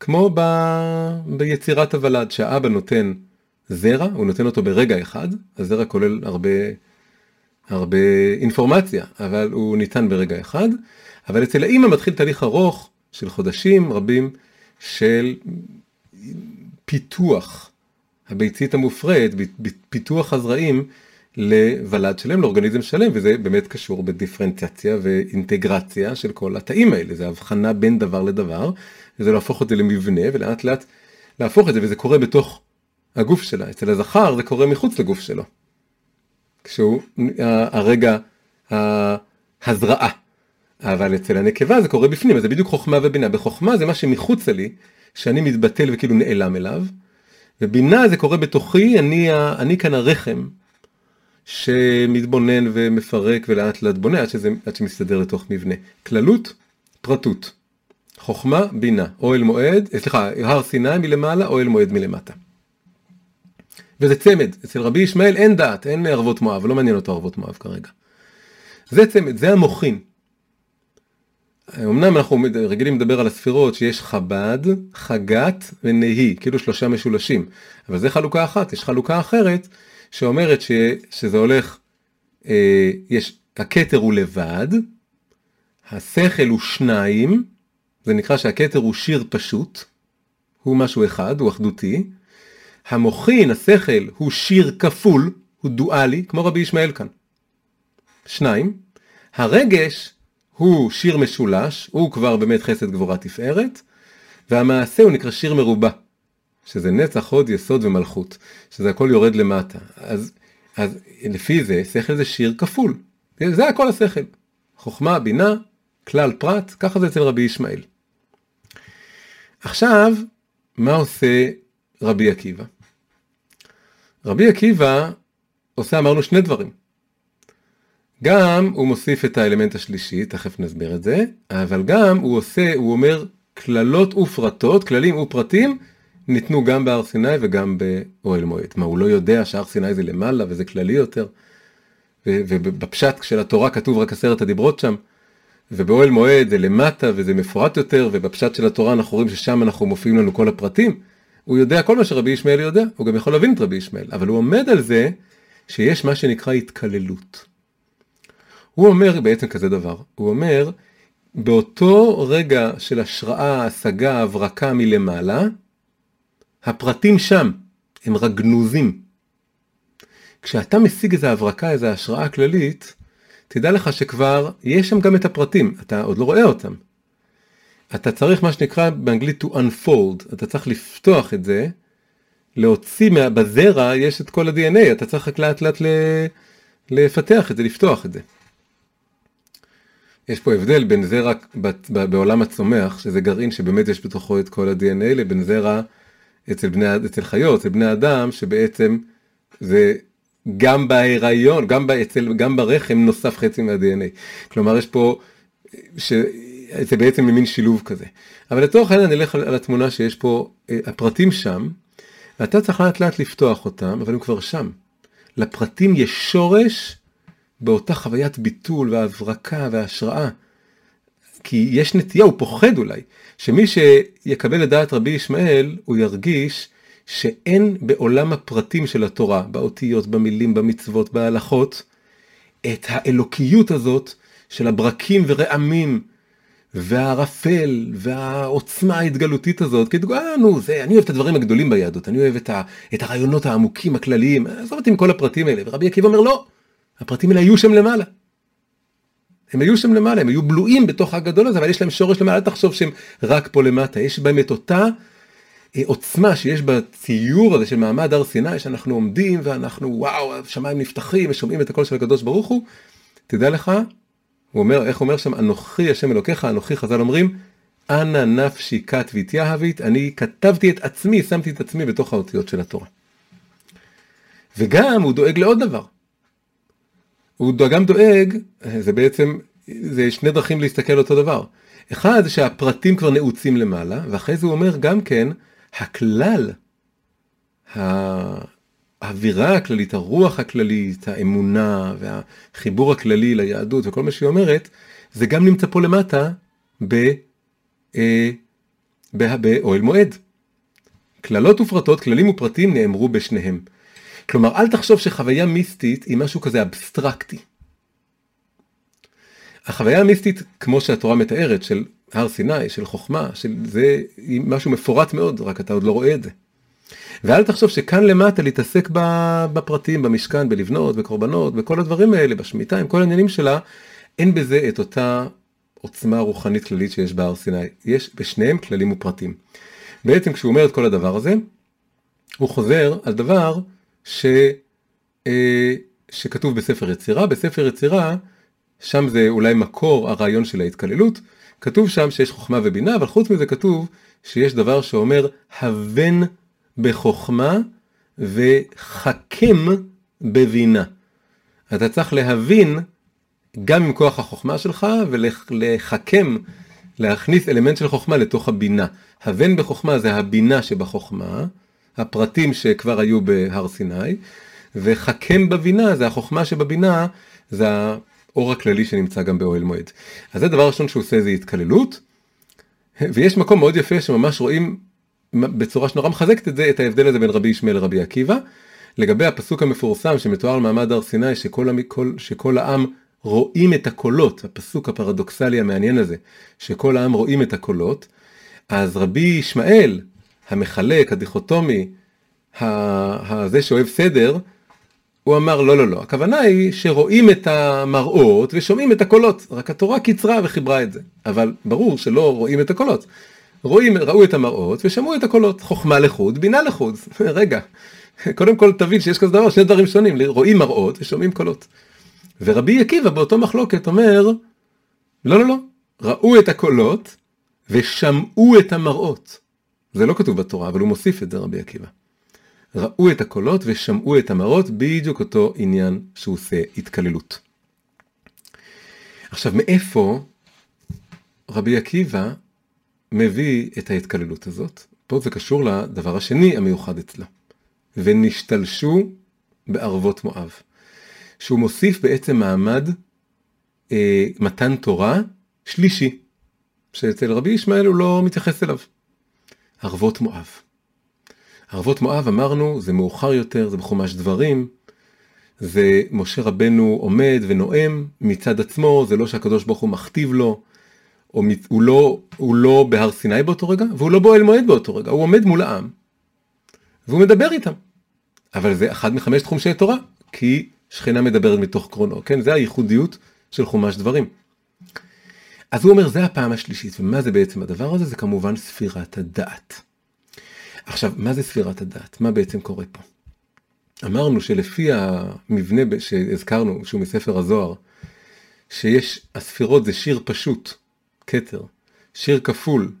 Speaker 2: כמו ב... ביצירת הוולד, שהאבא נותן זרע, הוא נותן אותו ברגע אחד, הזרע כולל הרבה, הרבה אינפורמציה, אבל הוא ניתן ברגע אחד, אבל אצל האימא מתחיל תהליך ארוך של חודשים רבים של פיתוח הביצית המופרית, פיתוח הזרעים, לוולד שלם, לאורגניזם שלם, וזה באמת קשור בדיפרנציאציה ואינטגרציה של כל התאים האלה, זה הבחנה בין דבר לדבר, וזה להפוך את זה למבנה ולאט לאט להפוך את זה, וזה קורה בתוך הגוף שלה, אצל הזכר זה קורה מחוץ לגוף שלו. כשהוא הרגע ההזרעה. אבל אצל הנקבה זה קורה בפנים, אז זה בדיוק חוכמה ובינה. בחוכמה זה מה שמחוצה לי, שאני מתבטל וכאילו נעלם אליו, ובינה זה קורה בתוכי, אני, אני כאן הרחם שמתבונן ומפרק ולאט לאט בונה עד, שזה, עד שמסתדר לתוך מבנה. כללות, פרטות. חוכמה, בינה. אוהל מועד, סליחה, הר סיני מלמעלה, אוהל מועד מלמטה. וזה צמד, אצל רבי ישמעאל אין דעת, אין ערבות מואב, לא מעניין אותו ערבות מואב כרגע. זה צמד, זה המוחין. אמנם אנחנו רגילים לדבר על הספירות שיש חב"ד, חגת ונהי, כאילו שלושה משולשים, אבל זה חלוקה אחת, יש חלוקה אחרת שאומרת ש, שזה הולך, אה, יש, הכתר הוא לבד, השכל הוא שניים, זה נקרא שהכתר הוא שיר פשוט, הוא משהו אחד, הוא אחדותי, המוחין, השכל, הוא שיר כפול, הוא דואלי, כמו רבי ישמעאל כאן. שניים. הרגש הוא שיר משולש, הוא כבר באמת חסד גבורה תפארת, והמעשה הוא נקרא שיר מרובע, שזה נצח, הוד, יסוד ומלכות, שזה הכל יורד למטה. אז, אז לפי זה, שכל זה שיר כפול. זה הכל השכל. חוכמה, בינה, כלל פרט, ככה זה אצל רבי ישמעאל. עכשיו, מה עושה רבי עקיבא? רבי עקיבא עושה, אמרנו, שני דברים. גם הוא מוסיף את האלמנט השלישי, תכף נסביר את זה, אבל גם הוא עושה, הוא אומר, קללות ופרטות, כללים ופרטים, ניתנו גם בהר סיני וגם באוהל מועד. מה, הוא לא יודע שהר סיני זה למעלה וזה כללי יותר? ובפשט של התורה כתוב רק עשרת הדיברות שם, ובאוהל מועד זה למטה וזה מפורט יותר, ובפשט של התורה אנחנו רואים ששם אנחנו מופיעים לנו כל הפרטים. הוא יודע כל מה שרבי ישמעאל יודע, הוא גם יכול להבין את רבי ישמעאל, אבל הוא עומד על זה שיש מה שנקרא התקללות. הוא אומר בעצם כזה דבר, הוא אומר, באותו רגע של השראה, השגה, הברקה מלמעלה, הפרטים שם, הם רק גנוזים. כשאתה משיג איזו הברקה, איזו השראה כללית, תדע לך שכבר יש שם גם את הפרטים, אתה עוד לא רואה אותם. אתה צריך מה שנקרא באנגלית to unfold, אתה צריך לפתוח את זה, להוציא מה... בזרע יש את כל ה-DNA, אתה צריך רק לאט לאט. לפתח את זה, לפתוח את זה. יש פה הבדל בין זרע בעולם הצומח, שזה גרעין שבאמת יש בתוכו את כל ה-DNA, לבין זרע אצל, בני, אצל חיות, אצל בני אדם, שבעצם זה גם בהיריון, גם, אצל, גם ברחם נוסף חצי מה-DNA. כלומר יש פה. זה בעצם מין שילוב כזה. אבל לצורך העניין נלך על, על התמונה שיש פה, אה, הפרטים שם, ואתה צריך לאט לאט לפתוח אותם, אבל הם כבר שם. לפרטים יש שורש באותה חוויית ביטול והברקה והשראה. כי יש נטייה, הוא פוחד אולי, שמי שיקבל את דעת רבי ישמעאל, הוא ירגיש שאין בעולם הפרטים של התורה, באותיות, במילים, במצוות, בהלכות, את האלוקיות הזאת של הברקים ורעמים, והערפל, והעוצמה ההתגלותית הזאת, כי אה, נו, זה, אני אוהב את הדברים הגדולים ביהדות, אני אוהב את, ה, את הרעיונות העמוקים, הכלליים, עזוב אותי עם כל הפרטים האלה, ורבי עקיבא אומר לא, הפרטים האלה היו שם למעלה. הם היו שם למעלה, הם היו בלועים בתוך הגדול הזה, אבל יש להם שורש למעלה, אל תחשוב שהם רק פה למטה, יש בהם את אותה אה, עוצמה שיש בציור הזה של מעמד הר סיני, שאנחנו עומדים ואנחנו וואו, השמיים נפתחים ושומעים את הקול של הקדוש ברוך הוא, תדע לך, הוא אומר, איך אומר שם, אנוכי השם אלוקיך, אנוכי חז"ל אומרים, אנא נפשי כת ויתיהבית, אני כתבתי את עצמי, שמתי את עצמי בתוך האותיות של התורה. וגם הוא דואג לעוד דבר. הוא גם דואג, זה בעצם, זה שני דרכים להסתכל אותו דבר. אחד, שהפרטים כבר נעוצים למעלה, ואחרי זה הוא אומר גם כן, הכלל, האווירה הכללית, הרוח הכללית, האמונה והחיבור הכללי ליהדות וכל מה שהיא אומרת, זה גם נמצא פה למטה ב, אה, באוהל מועד. קללות ופרטות, כללים ופרטים נאמרו בשניהם. כלומר, אל תחשוב שחוויה מיסטית היא משהו כזה אבסטרקטי. החוויה המיסטית, כמו שהתורה מתארת, של הר סיני, של חוכמה, של זה, היא משהו מפורט מאוד, רק אתה עוד לא רואה את זה. ואל תחשוב שכאן למטה להתעסק בפרטים, במשכן, בלבנות, בקורבנות, בכל הדברים האלה, בשמיטה, עם כל העניינים שלה, אין בזה את אותה עוצמה רוחנית כללית שיש בהר סיני. יש בשניהם כללים ופרטים. בעצם כשהוא אומר את כל הדבר הזה, הוא חוזר על דבר ש, אה, שכתוב בספר יצירה. בספר יצירה, שם זה אולי מקור הרעיון של ההתקללות, כתוב שם שיש חוכמה ובינה, אבל חוץ מזה כתוב שיש דבר שאומר הבן בחוכמה וחכם בבינה. אתה צריך להבין גם עם כוח החוכמה שלך ולחכם, להכניס אלמנט של חוכמה לתוך הבינה. הבן בחוכמה זה הבינה שבחוכמה, הפרטים שכבר היו בהר סיני, וחכם בבינה זה החוכמה שבבינה, זה האור הכללי שנמצא גם באוהל מועד. אז זה דבר ראשון שהוא עושה זה התקללות, ויש מקום מאוד יפה שממש רואים בצורה שנורא מחזקת את זה, את ההבדל הזה בין רבי ישמעאל לרבי עקיבא. לגבי הפסוק המפורסם שמתואר על מעמד הר סיני, שכל, כל, שכל העם רואים את הקולות, הפסוק הפרדוקסלי המעניין הזה, שכל העם רואים את הקולות, אז רבי ישמעאל, המחלק, הדיכוטומי, הזה שאוהב סדר, הוא אמר לא לא לא, הכוונה היא שרואים את המראות ושומעים את הקולות, רק התורה קיצרה וחיברה את זה, אבל ברור שלא רואים את הקולות. רואים, ראו את המראות ושמעו את הקולות, חוכמה לחוד, בינה לחוד, [LAUGHS] רגע, קודם כל תבין שיש כזה דבר, שני דברים שונים, רואים מראות ושומעים קולות. ורבי עקיבא באותו מחלוקת אומר, לא לא לא, ראו את הקולות ושמעו את המראות. זה לא כתוב בתורה, אבל הוא מוסיף את זה רבי עקיבא. ראו את הקולות ושמעו את המראות, בדיוק אותו עניין שהוא עושה התקללות. עכשיו, מאיפה רבי עקיבא מביא את ההתקללות הזאת? פה זה קשור לדבר השני המיוחד אצלו. ונשתלשו בערבות מואב. שהוא מוסיף בעצם מעמד אה, מתן תורה שלישי, שאצל רבי ישמעאל הוא לא מתייחס אליו. ערבות מואב. ערבות מואב אמרנו זה מאוחר יותר, זה בחומש דברים, זה משה רבנו עומד ונואם מצד עצמו, זה לא שהקדוש ברוך הוא מכתיב לו, או הוא לא, הוא לא בהר סיני באותו רגע, והוא לא באוהל מועד באותו רגע, הוא עומד מול העם, והוא מדבר איתם. אבל זה אחד מחמש תחומשי תורה, כי שכינה מדברת מתוך קרונו, כן? זה הייחודיות של חומש דברים. אז הוא אומר, זה הפעם השלישית, ומה זה בעצם הדבר הזה? זה כמובן ספירת הדעת. עכשיו, מה זה ספירת הדעת? מה בעצם קורה פה? אמרנו שלפי המבנה שהזכרנו, שהוא מספר הזוהר, שיש, הספירות זה שיר פשוט, כתר, שיר כפול,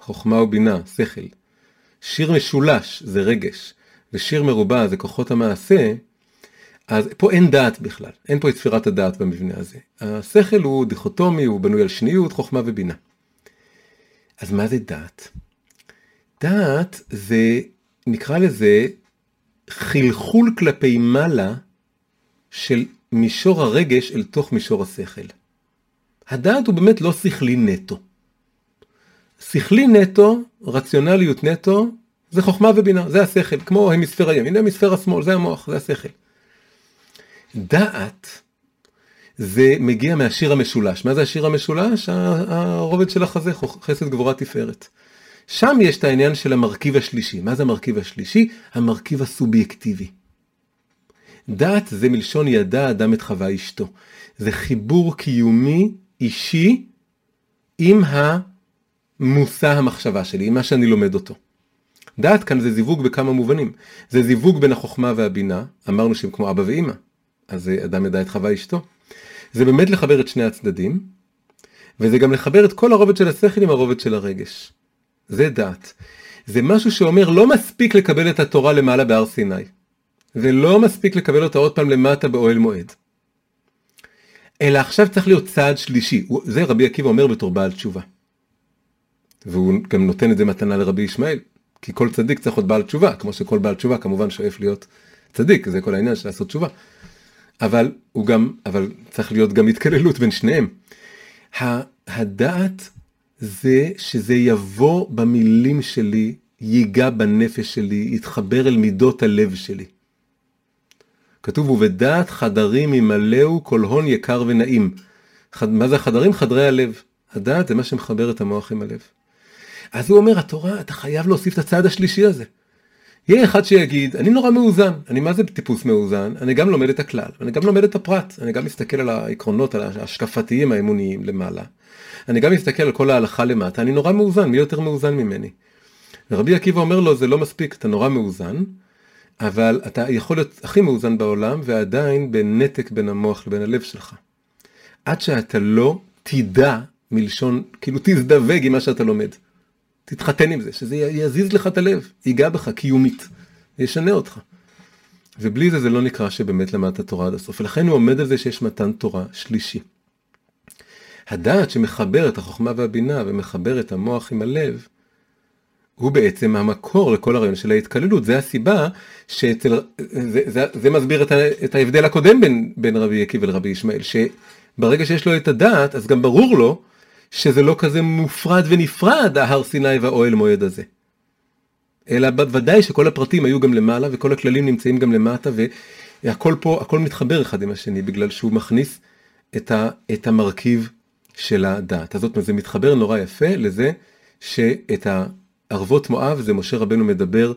Speaker 2: חוכמה ובינה, שכל, שיר משולש זה רגש, ושיר מרובע זה כוחות המעשה, אז פה אין דעת בכלל, אין פה את ספירת הדעת במבנה הזה. השכל הוא דיכוטומי, הוא בנוי על שניות, חוכמה ובינה. אז מה זה דעת? דעת זה, נקרא לזה, חלחול כלפי מעלה של מישור הרגש אל תוך מישור השכל. הדעת הוא באמת לא שכלי נטו. שכלי נטו, רציונליות נטו, זה חוכמה ובינה, זה השכל, כמו המיספר הימין, המיספר השמאל, זה המוח, זה השכל. דעת זה מגיע מהשיר המשולש. מה זה השיר המשולש? הרובד של החזה, חסד גבורה תפארת. שם יש את העניין של המרכיב השלישי. מה זה המרכיב השלישי? המרכיב הסובייקטיבי. דעת זה מלשון ידע אדם את חווה אשתו. זה חיבור קיומי אישי עם המושא המחשבה שלי, עם מה שאני לומד אותו. דעת כאן זה זיווג בכמה מובנים. זה זיווג בין החוכמה והבינה, אמרנו שהם כמו אבא ואימא. אז אדם ידע את חווה אשתו. זה באמת לחבר את שני הצדדים, וזה גם לחבר את כל הרובד של השכל עם הרובד של הרגש. זה דעת. זה משהו שאומר לא מספיק לקבל את התורה למעלה בהר סיני, ולא מספיק לקבל אותה עוד פעם למטה באוהל מועד. אלא עכשיו צריך להיות צעד שלישי, זה רבי עקיבא אומר בתור בעל תשובה. והוא גם נותן את זה מתנה לרבי ישמעאל, כי כל צדיק צריך להיות בעל תשובה, כמו שכל בעל תשובה כמובן שואף להיות צדיק, זה כל העניין של לעשות תשובה. אבל הוא גם, אבל צריך להיות גם התקללות בין שניהם. הדעת זה שזה יבוא במילים שלי, ייגע בנפש שלי, יתחבר אל מידות הלב שלי. כתוב, ובדעת חדרים ימלאו כל הון יקר ונעים. חד, מה זה החדרים? חדרי הלב. הדעת זה מה שמחבר את המוח עם הלב. אז הוא אומר, התורה, אתה חייב להוסיף את הצעד השלישי הזה. יהיה אחד שיגיד, אני נורא מאוזן, אני מה זה טיפוס מאוזן, אני גם לומד את הכלל, אני גם לומד את הפרט, אני גם מסתכל על העקרונות, על ההשקפתיים האמוניים למעלה. אני גם מסתכל על כל ההלכה למטה, אני נורא מאוזן, מי יותר מאוזן ממני? ורבי עקיבא אומר לו, זה לא מספיק, אתה נורא מאוזן, אבל אתה יכול להיות הכי מאוזן בעולם, ועדיין בנתק בין המוח לבין הלב שלך. עד שאתה לא תדע מלשון, כאילו תזדווג עם מה שאתה לומד. תתחתן עם זה, שזה יזיז לך את הלב, ייגע בך קיומית, ישנה אותך. ובלי זה זה לא נקרא שבאמת למדת תורה עד הסוף, ולכן הוא עומד על זה שיש מתן תורה שלישי. הדעת שמחבר את החוכמה והבינה ומחבר את המוח עם הלב, הוא בעצם המקור לכל הרעיון של ההתקללות, זה הסיבה שאצל, זה, זה, זה מסביר את, ה, את ההבדל הקודם בין, בין רבי עקיבא לרבי ישמעאל, שברגע שיש לו את הדעת, אז גם ברור לו שזה לא כזה מופרד ונפרד ההר סיני והאוהל מועד הזה. אלא בוודאי שכל הפרטים היו גם למעלה וכל הכללים נמצאים גם למטה והכל פה, הכל מתחבר אחד עם השני בגלל שהוא מכניס את, ה, את המרכיב של הדעת. הזאת זה מתחבר נורא יפה לזה שאת הערבות מואב זה משה רבנו מדבר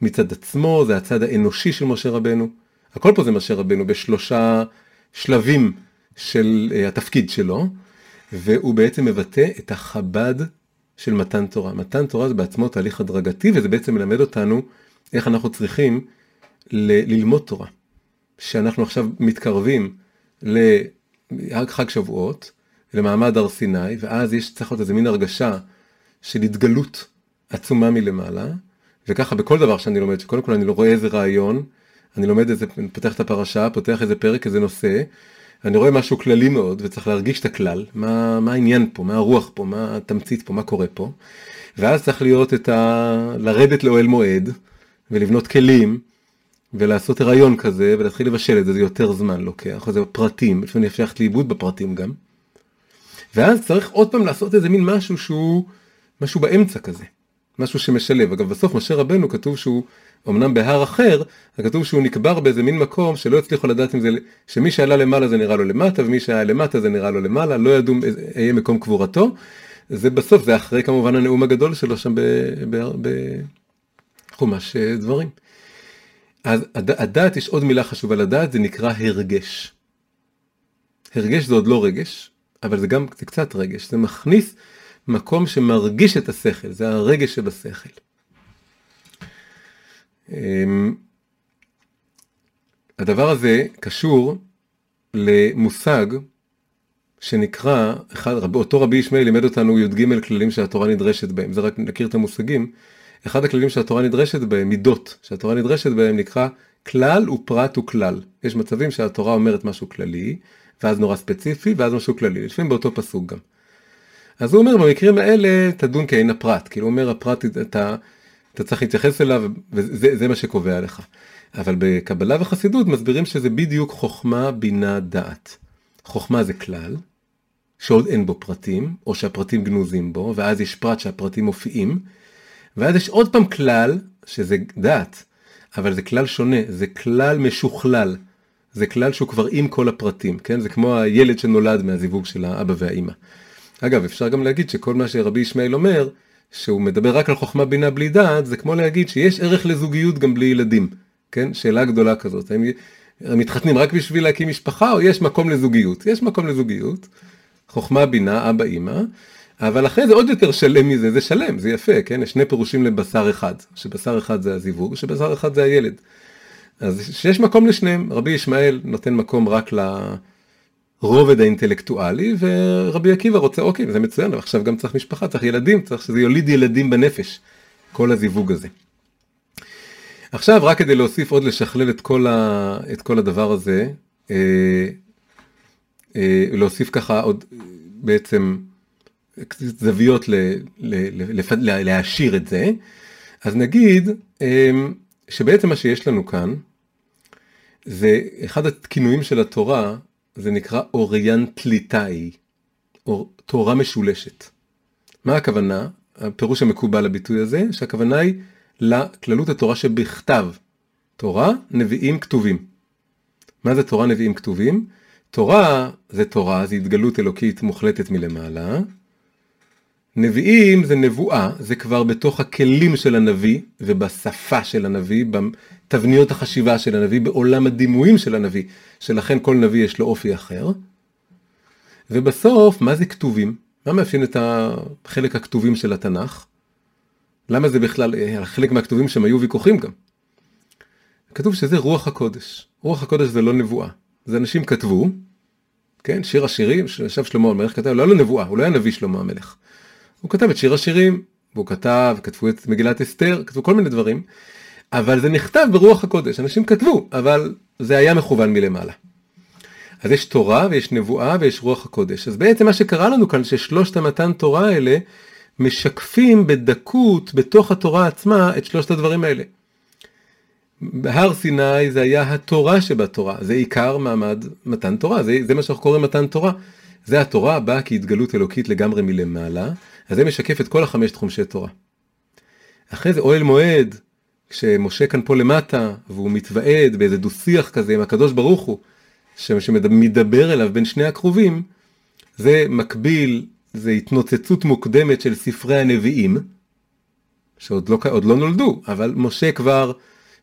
Speaker 2: מצד עצמו, זה הצד האנושי של משה רבנו. הכל פה זה משה רבנו בשלושה שלבים של uh, התפקיד שלו. והוא בעצם מבטא את החב"ד של מתן תורה. מתן תורה זה בעצמו תהליך הדרגתי וזה בעצם מלמד אותנו איך אנחנו צריכים ל- ללמוד תורה. שאנחנו עכשיו מתקרבים לחג שבועות, למעמד הר סיני, ואז יש צריך להיות איזה מין הרגשה של התגלות עצומה מלמעלה, וככה בכל דבר שאני לומד, שקודם כל אני לא רואה איזה רעיון, אני לומד איזה, פותח את הפרשה, פותח איזה פרק, איזה נושא, אני רואה משהו כללי מאוד וצריך להרגיש את הכלל, מה, מה העניין פה, מה הרוח פה, מה התמצית פה, מה קורה פה. ואז צריך להיות את ה... לרדת לאוהל מועד ולבנות כלים ולעשות הריון כזה ולהתחיל לבשל את זה, זה יותר זמן לוקח, זה פרטים, לפעמים אפשר ללכת לאיבוד בפרטים גם. ואז צריך עוד פעם לעשות איזה מין משהו שהוא משהו באמצע כזה, משהו שמשלב. אגב בסוף משה רבנו כתוב שהוא אמנם בהר אחר, כתוב שהוא נקבר באיזה מין מקום שלא הצליחו לדעת אם זה, שמי שעלה למעלה זה נראה לו למטה, ומי שהיה למטה זה נראה לו למעלה, לא ידעו איזה מקום קבורתו. זה בסוף, זה אחרי כמובן הנאום הגדול שלו שם בחומש אה, דברים. אז הדעת, יש עוד מילה חשובה לדעת, זה נקרא הרגש. הרגש זה עוד לא רגש, אבל זה גם, זה קצת רגש, זה מכניס מקום שמרגיש את השכל, זה הרגש שבשכל. אמ, הדבר הזה קשור למושג שנקרא, אחד, אותו רבי ישמעאל לימד אותנו י"ג כללים שהתורה נדרשת בהם, זה רק נכיר את המושגים. אחד הכללים שהתורה נדרשת בהם, מידות, שהתורה נדרשת בהם נקרא כלל ופרט וכלל. יש מצבים שהתורה אומרת משהו כללי, ואז נורא ספציפי, ואז משהו כללי, לפעמים באותו פסוק גם. אז הוא אומר במקרים האלה תדון כעין הפרט, כאילו הוא אומר הפרט אתה אתה צריך להתייחס אליו וזה מה שקובע לך. אבל בקבלה וחסידות מסבירים שזה בדיוק חוכמה, בינה, דעת. חוכמה זה כלל, שעוד אין בו פרטים, או שהפרטים גנוזים בו, ואז יש פרט שהפרטים מופיעים, ואז יש עוד פעם כלל, שזה דעת, אבל זה כלל שונה, זה כלל משוכלל. זה כלל שהוא כבר עם כל הפרטים, כן? זה כמו הילד שנולד מהזיווג של האבא והאימא. אגב, אפשר גם להגיד שכל מה שרבי ישמעאל אומר, שהוא מדבר רק על חוכמה בינה בלי דעת, זה כמו להגיד שיש ערך לזוגיות גם בלי ילדים, כן? שאלה גדולה כזאת, האם מתחתנים רק בשביל להקים משפחה או יש מקום לזוגיות? יש מקום לזוגיות, חוכמה בינה, אבא אימא, אבל אחרי זה עוד יותר שלם מזה, זה שלם, זה יפה, כן? יש שני פירושים לבשר אחד, שבשר אחד זה הזיווג, שבשר אחד זה הילד. אז שיש מקום לשניהם, רבי ישמעאל נותן מקום רק ל... לה... הרובד האינטלקטואלי ורבי עקיבא רוצה אוקיי זה מצוין אבל עכשיו גם צריך משפחה צריך ילדים צריך שזה יוליד ילדים בנפש כל הזיווג הזה. עכשיו רק כדי להוסיף עוד לשכלל את כל, ה, את כל הדבר הזה אה, אה, להוסיף ככה עוד בעצם זוויות ל, ל, ל, ל, להעשיר את זה אז נגיד אה, שבעצם מה שיש לנו כאן זה אחד הכינויים של התורה זה נקרא אוריינטליטאי, או תורה משולשת. מה הכוונה? הפירוש המקובל לביטוי הזה, שהכוונה היא לכללות התורה שבכתב. תורה, נביאים כתובים. מה זה תורה, נביאים כתובים? תורה זה תורה, זה התגלות אלוקית מוחלטת מלמעלה. נביאים זה נבואה, זה כבר בתוך הכלים של הנביא ובשפה של הנביא, בתבניות החשיבה של הנביא, בעולם הדימויים של הנביא, שלכן כל נביא יש לו אופי אחר. ובסוף, מה זה כתובים? מה מאפיין את החלק הכתובים של התנ"ך? למה זה בכלל, חלק מהכתובים שם היו ויכוחים גם. כתוב שזה רוח הקודש. רוח הקודש זה לא נבואה. זה אנשים כתבו, כן, שיר השירים, שישב שלמה המלך כתב, לא היה לו נבואה, הוא לא היה נביא שלמה המלך. הוא כתב את שיר השירים, והוא כתב, כתבו את מגילת אסתר, כתבו כל מיני דברים, אבל זה נכתב ברוח הקודש, אנשים כתבו, אבל זה היה מכוון מלמעלה. אז יש תורה ויש נבואה ויש רוח הקודש. אז בעצם מה שקרה לנו כאן, ששלושת המתן תורה האלה משקפים בדקות בתוך התורה עצמה את שלושת הדברים האלה. בהר סיני זה היה התורה שבתורה, זה עיקר מעמד מתן תורה, זה, זה מה שאנחנו קוראים מתן תורה. זה התורה באה כהתגלות אלוקית לגמרי מלמעלה, אז זה משקף את כל החמש תחומשי תורה. אחרי זה אוהל מועד, כשמשה כאן פה למטה, והוא מתוועד באיזה דו שיח כזה עם הקדוש ברוך הוא, שמדבר אליו בין שני הקרובים, זה מקביל, זה התנוצצות מוקדמת של ספרי הנביאים, שעוד לא, לא נולדו, אבל משה כבר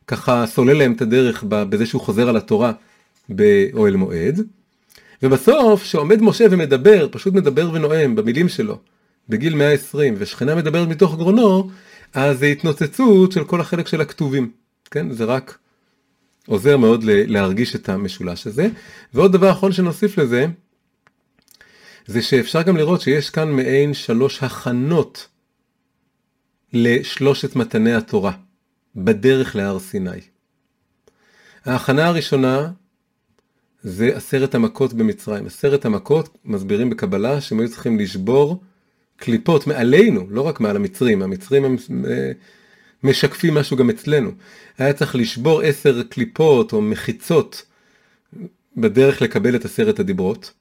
Speaker 2: ככה סולל להם את הדרך בזה שהוא חוזר על התורה באוהל מועד. ובסוף, שעומד משה ומדבר, פשוט מדבר ונואם במילים שלו, בגיל 120, ושכנה מדברת מתוך גרונו, אז זה התנוצצות של כל החלק של הכתובים, כן? זה רק עוזר מאוד להרגיש את המשולש הזה. ועוד דבר אחרון שנוסיף לזה, זה שאפשר גם לראות שיש כאן מעין שלוש הכנות לשלושת מתני התורה. בדרך להר סיני. ההכנה הראשונה זה עשרת המכות במצרים. עשרת המכות מסבירים בקבלה שהם היו צריכים לשבור קליפות מעלינו, לא רק מעל המצרים, המצרים הם אה, משקפים משהו גם אצלנו. היה צריך לשבור עשר קליפות או מחיצות בדרך לקבל את עשרת הדיברות.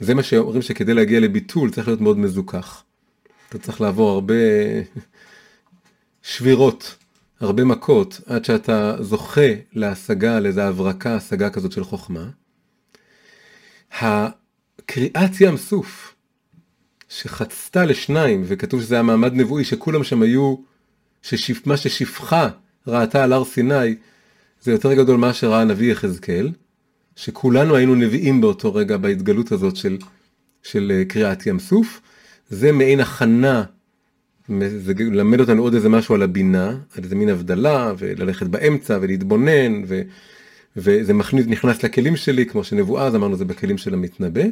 Speaker 2: זה מה שאומרים שכדי להגיע לביטול צריך להיות מאוד מזוכח. אתה צריך לעבור הרבה שבירות הרבה מכות עד שאתה זוכה להשגה, לאיזו הברקה, השגה כזאת של חוכמה. הקריאת ים סוף, שחצתה לשניים, וכתוב שזה היה מעמד נבואי, שכולם שם היו, ששיפ, מה ששפחה ראתה על הר סיני, זה יותר גדול ממה שראה הנביא יחזקאל, שכולנו היינו נביאים באותו רגע בהתגלות הזאת של, של אה, קריאת ים סוף. זה מעין הכנה זה ללמד אותנו עוד איזה משהו על הבינה, על איזה מין הבדלה, וללכת באמצע ולהתבונן, ו, וזה מכניס, נכנס לכלים שלי, כמו שנבואה, אז אמרנו זה בכלים של המתנבא.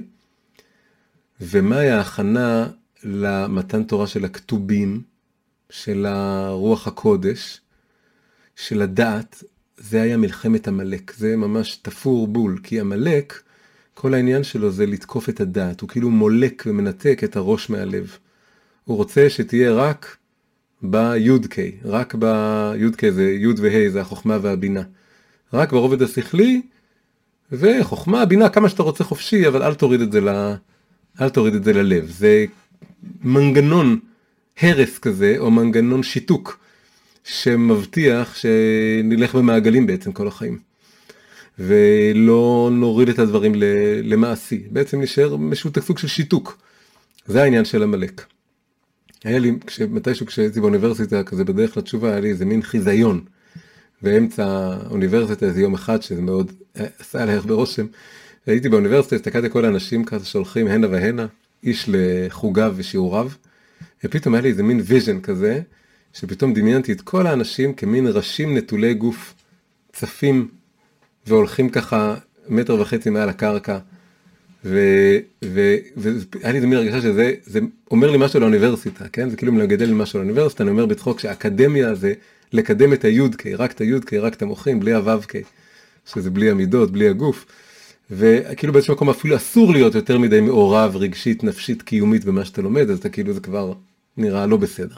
Speaker 2: ומהי ההכנה למתן תורה של הכתובים, של הרוח הקודש, של הדעת, זה היה מלחמת עמלק, זה ממש תפור בול, כי עמלק, כל העניין שלו זה לתקוף את הדעת, הוא כאילו מולק ומנתק את הראש מהלב. הוא רוצה שתהיה רק בי"ק, רק בי"ק זה י' וה' זה החוכמה והבינה. רק ברובד השכלי, וחוכמה, בינה, כמה שאתה רוצה חופשי, אבל אל תוריד את זה, ל... אל תוריד את זה ללב. זה מנגנון הרס כזה, או מנגנון שיתוק, שמבטיח שנלך במעגלים בעצם כל החיים. ולא נוריד את הדברים למעשי. בעצם נשאר משותק סוג של שיתוק. זה העניין של עמלק. היה לי, מתישהו כשהייתי באוניברסיטה, כזה בדרך לתשובה, היה לי איזה מין חיזיון. באמצע האוניברסיטה איזה יום אחד, שזה מאוד עשה עליי הרבה רושם. הייתי באוניברסיטה, הסתכלתי כל האנשים כזה שהולכים הנה והנה, איש לחוגיו ושיעוריו, ופתאום היה לי איזה מין vision כזה, שפתאום דמיינתי את כל האנשים כמין ראשים נטולי גוף, צפים והולכים ככה מטר וחצי מעל הקרקע. והיה לי איזה מין הרגשה שזה זה אומר לי משהו לאוניברסיטה, כן? זה כאילו מגדל לי משהו לאוניברסיטה, אני אומר בצחוק שהאקדמיה זה לקדם את היודקיי, רק את היודקיי, רק את המוחים, בלי הו"קיי, שזה בלי המידות, בלי הגוף. וכאילו באיזשהו מקום אפילו אסור להיות יותר מדי מעורב רגשית, נפשית, קיומית במה שאתה לומד, אז אתה כאילו זה כבר נראה לא בסדר.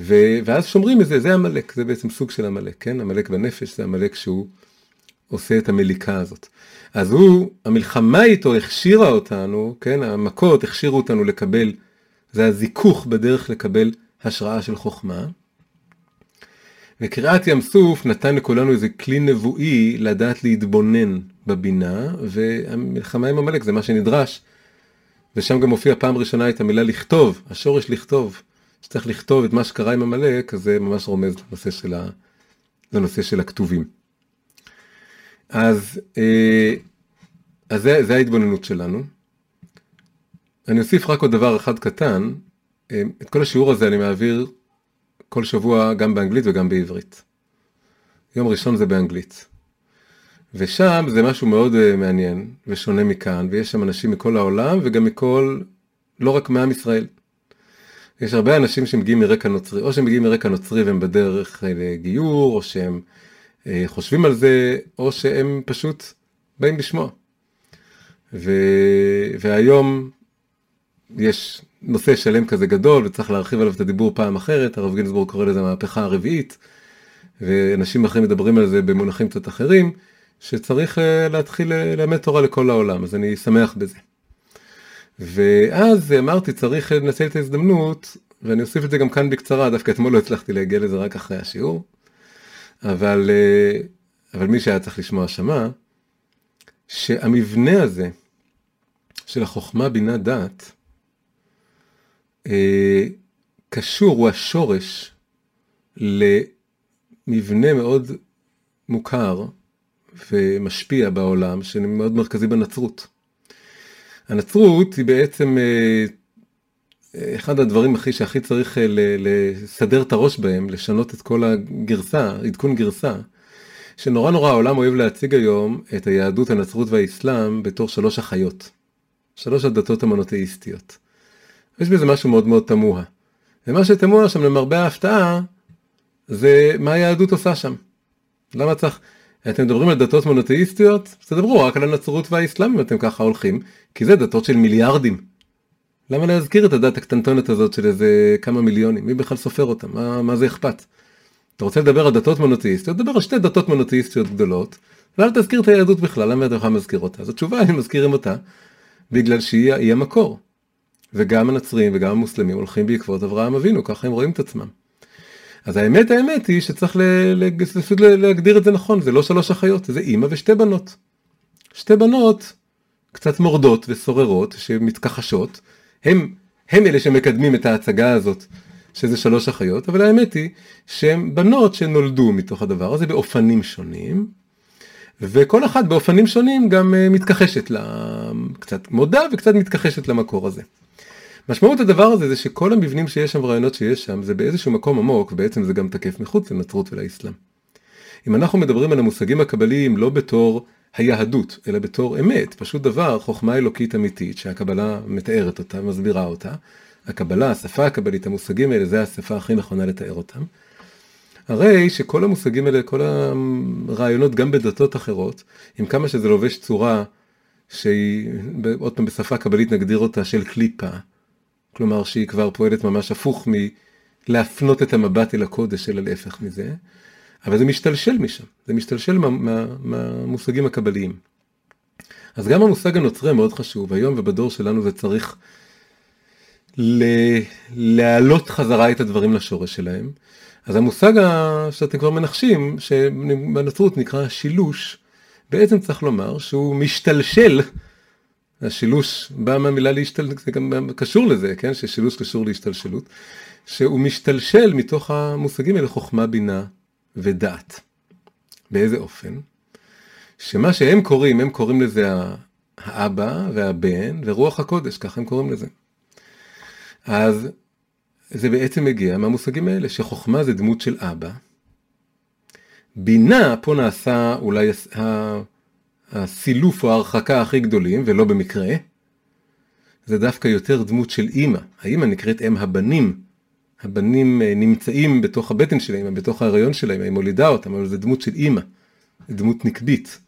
Speaker 2: ו... ואז שומרים את זה, זה עמלק, זה בעצם סוג של עמלק, כן? עמלק בנפש זה עמלק שהוא עושה את המליקה הזאת. אז הוא, המלחמה איתו הכשירה אותנו, כן, המכות הכשירו אותנו לקבל, זה הזיכוך בדרך לקבל השראה של חוכמה. וקריאת ים סוף נתן לכולנו איזה כלי נבואי לדעת להתבונן בבינה, והמלחמה עם עמלק זה מה שנדרש ושם גם מופיע פעם ראשונה את המילה לכתוב, השורש לכתוב, שצריך לכתוב את מה שקרה עם עמלק, אז זה ממש רומז לנושא של, ה... לנושא של הכתובים. אז, אה, אז זה, זה ההתבוננות שלנו. אני אוסיף רק עוד דבר אחד קטן, אה, את כל השיעור הזה אני מעביר כל שבוע גם באנגלית וגם בעברית. יום ראשון זה באנגלית. ושם זה משהו מאוד uh, מעניין ושונה מכאן, ויש שם אנשים מכל העולם וגם מכל, לא רק מעם ישראל. יש הרבה אנשים שמגיעים מרקע נוצרי, או שהם מגיעים מרקע נוצרי והם בדרך לגיור, או שהם uh, חושבים על זה, או שהם פשוט באים לשמוע. ו... והיום יש נושא שלם כזה גדול וצריך להרחיב עליו את הדיבור פעם אחרת, הרב גינזבורג קורא לזה המהפכה הרביעית, ואנשים אחרים מדברים על זה במונחים קצת אחרים. שצריך אה, להתחיל אה, ללמד תורה לכל העולם, אז אני שמח בזה. ואז אמרתי, צריך לנצל את ההזדמנות, ואני אוסיף את זה גם כאן בקצרה, דווקא אתמול לא הצלחתי להגיע לזה רק אחרי השיעור, אבל, אה, אבל מי שהיה צריך לשמוע שמע, שהמבנה הזה של החוכמה בינה דעת, קשור, הוא השורש למבנה מאוד מוכר, ומשפיע בעולם, שמאוד מרכזי בנצרות. הנצרות היא בעצם אה, אחד הדברים הכי שהכי צריך אה, לסדר את הראש בהם, לשנות את כל הגרסה, עדכון גרסה, שנורא נורא העולם אוהב להציג היום את היהדות, הנצרות והאסלאם בתור שלוש אחיות. שלוש הדתות המונותאיסטיות. יש בזה משהו מאוד מאוד תמוה. ומה שתמוה שם למרבה ההפתעה, זה מה היהדות עושה שם. למה צריך... אתם מדברים על דתות מונותאיסטיות, אז תדברו רק על הנצרות והאסלאם אם אתם ככה הולכים, כי זה דתות של מיליארדים. למה להזכיר את הדת הקטנטונת הזאת של איזה כמה מיליונים? מי בכלל סופר אותם? מה, מה זה אכפת? אתה רוצה לדבר על דתות מונותאיסטיות? דבר על שתי דתות מונותאיסטיות גדולות, ואל תזכיר את היהדות בכלל, למה אתה יכול להזכיר אותה? אז התשובה היא מזכירים אותה, בגלל שהיא המקור. וגם הנצרים וגם המוסלמים הולכים בעקבות אברהם אבינו, ככה הם רואים את עצמם. אז האמת האמת היא שצריך פשוט להגדיר את זה נכון, זה לא שלוש אחיות, זה אימא ושתי בנות. שתי בנות קצת מורדות וסוררות שמתכחשות, הם, הם אלה שמקדמים את ההצגה הזאת שזה שלוש אחיות, אבל האמת היא שהן בנות שנולדו מתוך הדבר הזה באופנים שונים, וכל אחת באופנים שונים גם אה, מתכחשת, לה, קצת מודה וקצת מתכחשת למקור הזה. משמעות הדבר הזה זה שכל המבנים שיש שם ורעיונות שיש שם זה באיזשהו מקום עמוק בעצם זה גם תקף מחוץ לנצרות ולאסלאם. אם אנחנו מדברים על המושגים הקבליים לא בתור היהדות אלא בתור אמת פשוט דבר חוכמה אלוקית אמיתית שהקבלה מתארת אותה מסבירה אותה. הקבלה השפה הקבלית המושגים האלה זה השפה הכי נכונה לתאר אותם. הרי שכל המושגים האלה כל הרעיונות גם בדתות אחרות עם כמה שזה לובש צורה שהיא עוד פעם בשפה קבלית נגדיר אותה של קליפה כלומר שהיא כבר פועלת ממש הפוך מלהפנות את המבט אל הקודש, אלא להפך מזה, אבל זה משתלשל משם, זה משתלשל מה, מה, מהמושגים הקבליים. אז גם המושג הנוצרי מאוד חשוב, היום ובדור שלנו זה צריך ל- להעלות חזרה את הדברים לשורש שלהם. אז המושג שאתם כבר מנחשים, שבנצרות נקרא שילוש, בעצם צריך לומר שהוא משתלשל השילוש בא מהמילה להשתלשלות, זה גם קשור לזה, כן? ששילוש קשור להשתלשלות, שהוא משתלשל מתוך המושגים האלה חוכמה, בינה ודעת. באיזה אופן? שמה שהם קוראים, הם קוראים לזה האבא והבן ורוח הקודש, ככה הם קוראים לזה. אז זה בעצם מגיע מהמושגים האלה, שחוכמה זה דמות של אבא. בינה, פה נעשה אולי הסילוף או ההרחקה הכי גדולים, ולא במקרה, זה דווקא יותר דמות של אימא. האימא נקראת אם הבנים. הבנים אה, נמצאים בתוך הבטן של האימא, בתוך ההריון של האימא, היא מולידה אותם, אבל זה דמות של אימא, דמות נקבית.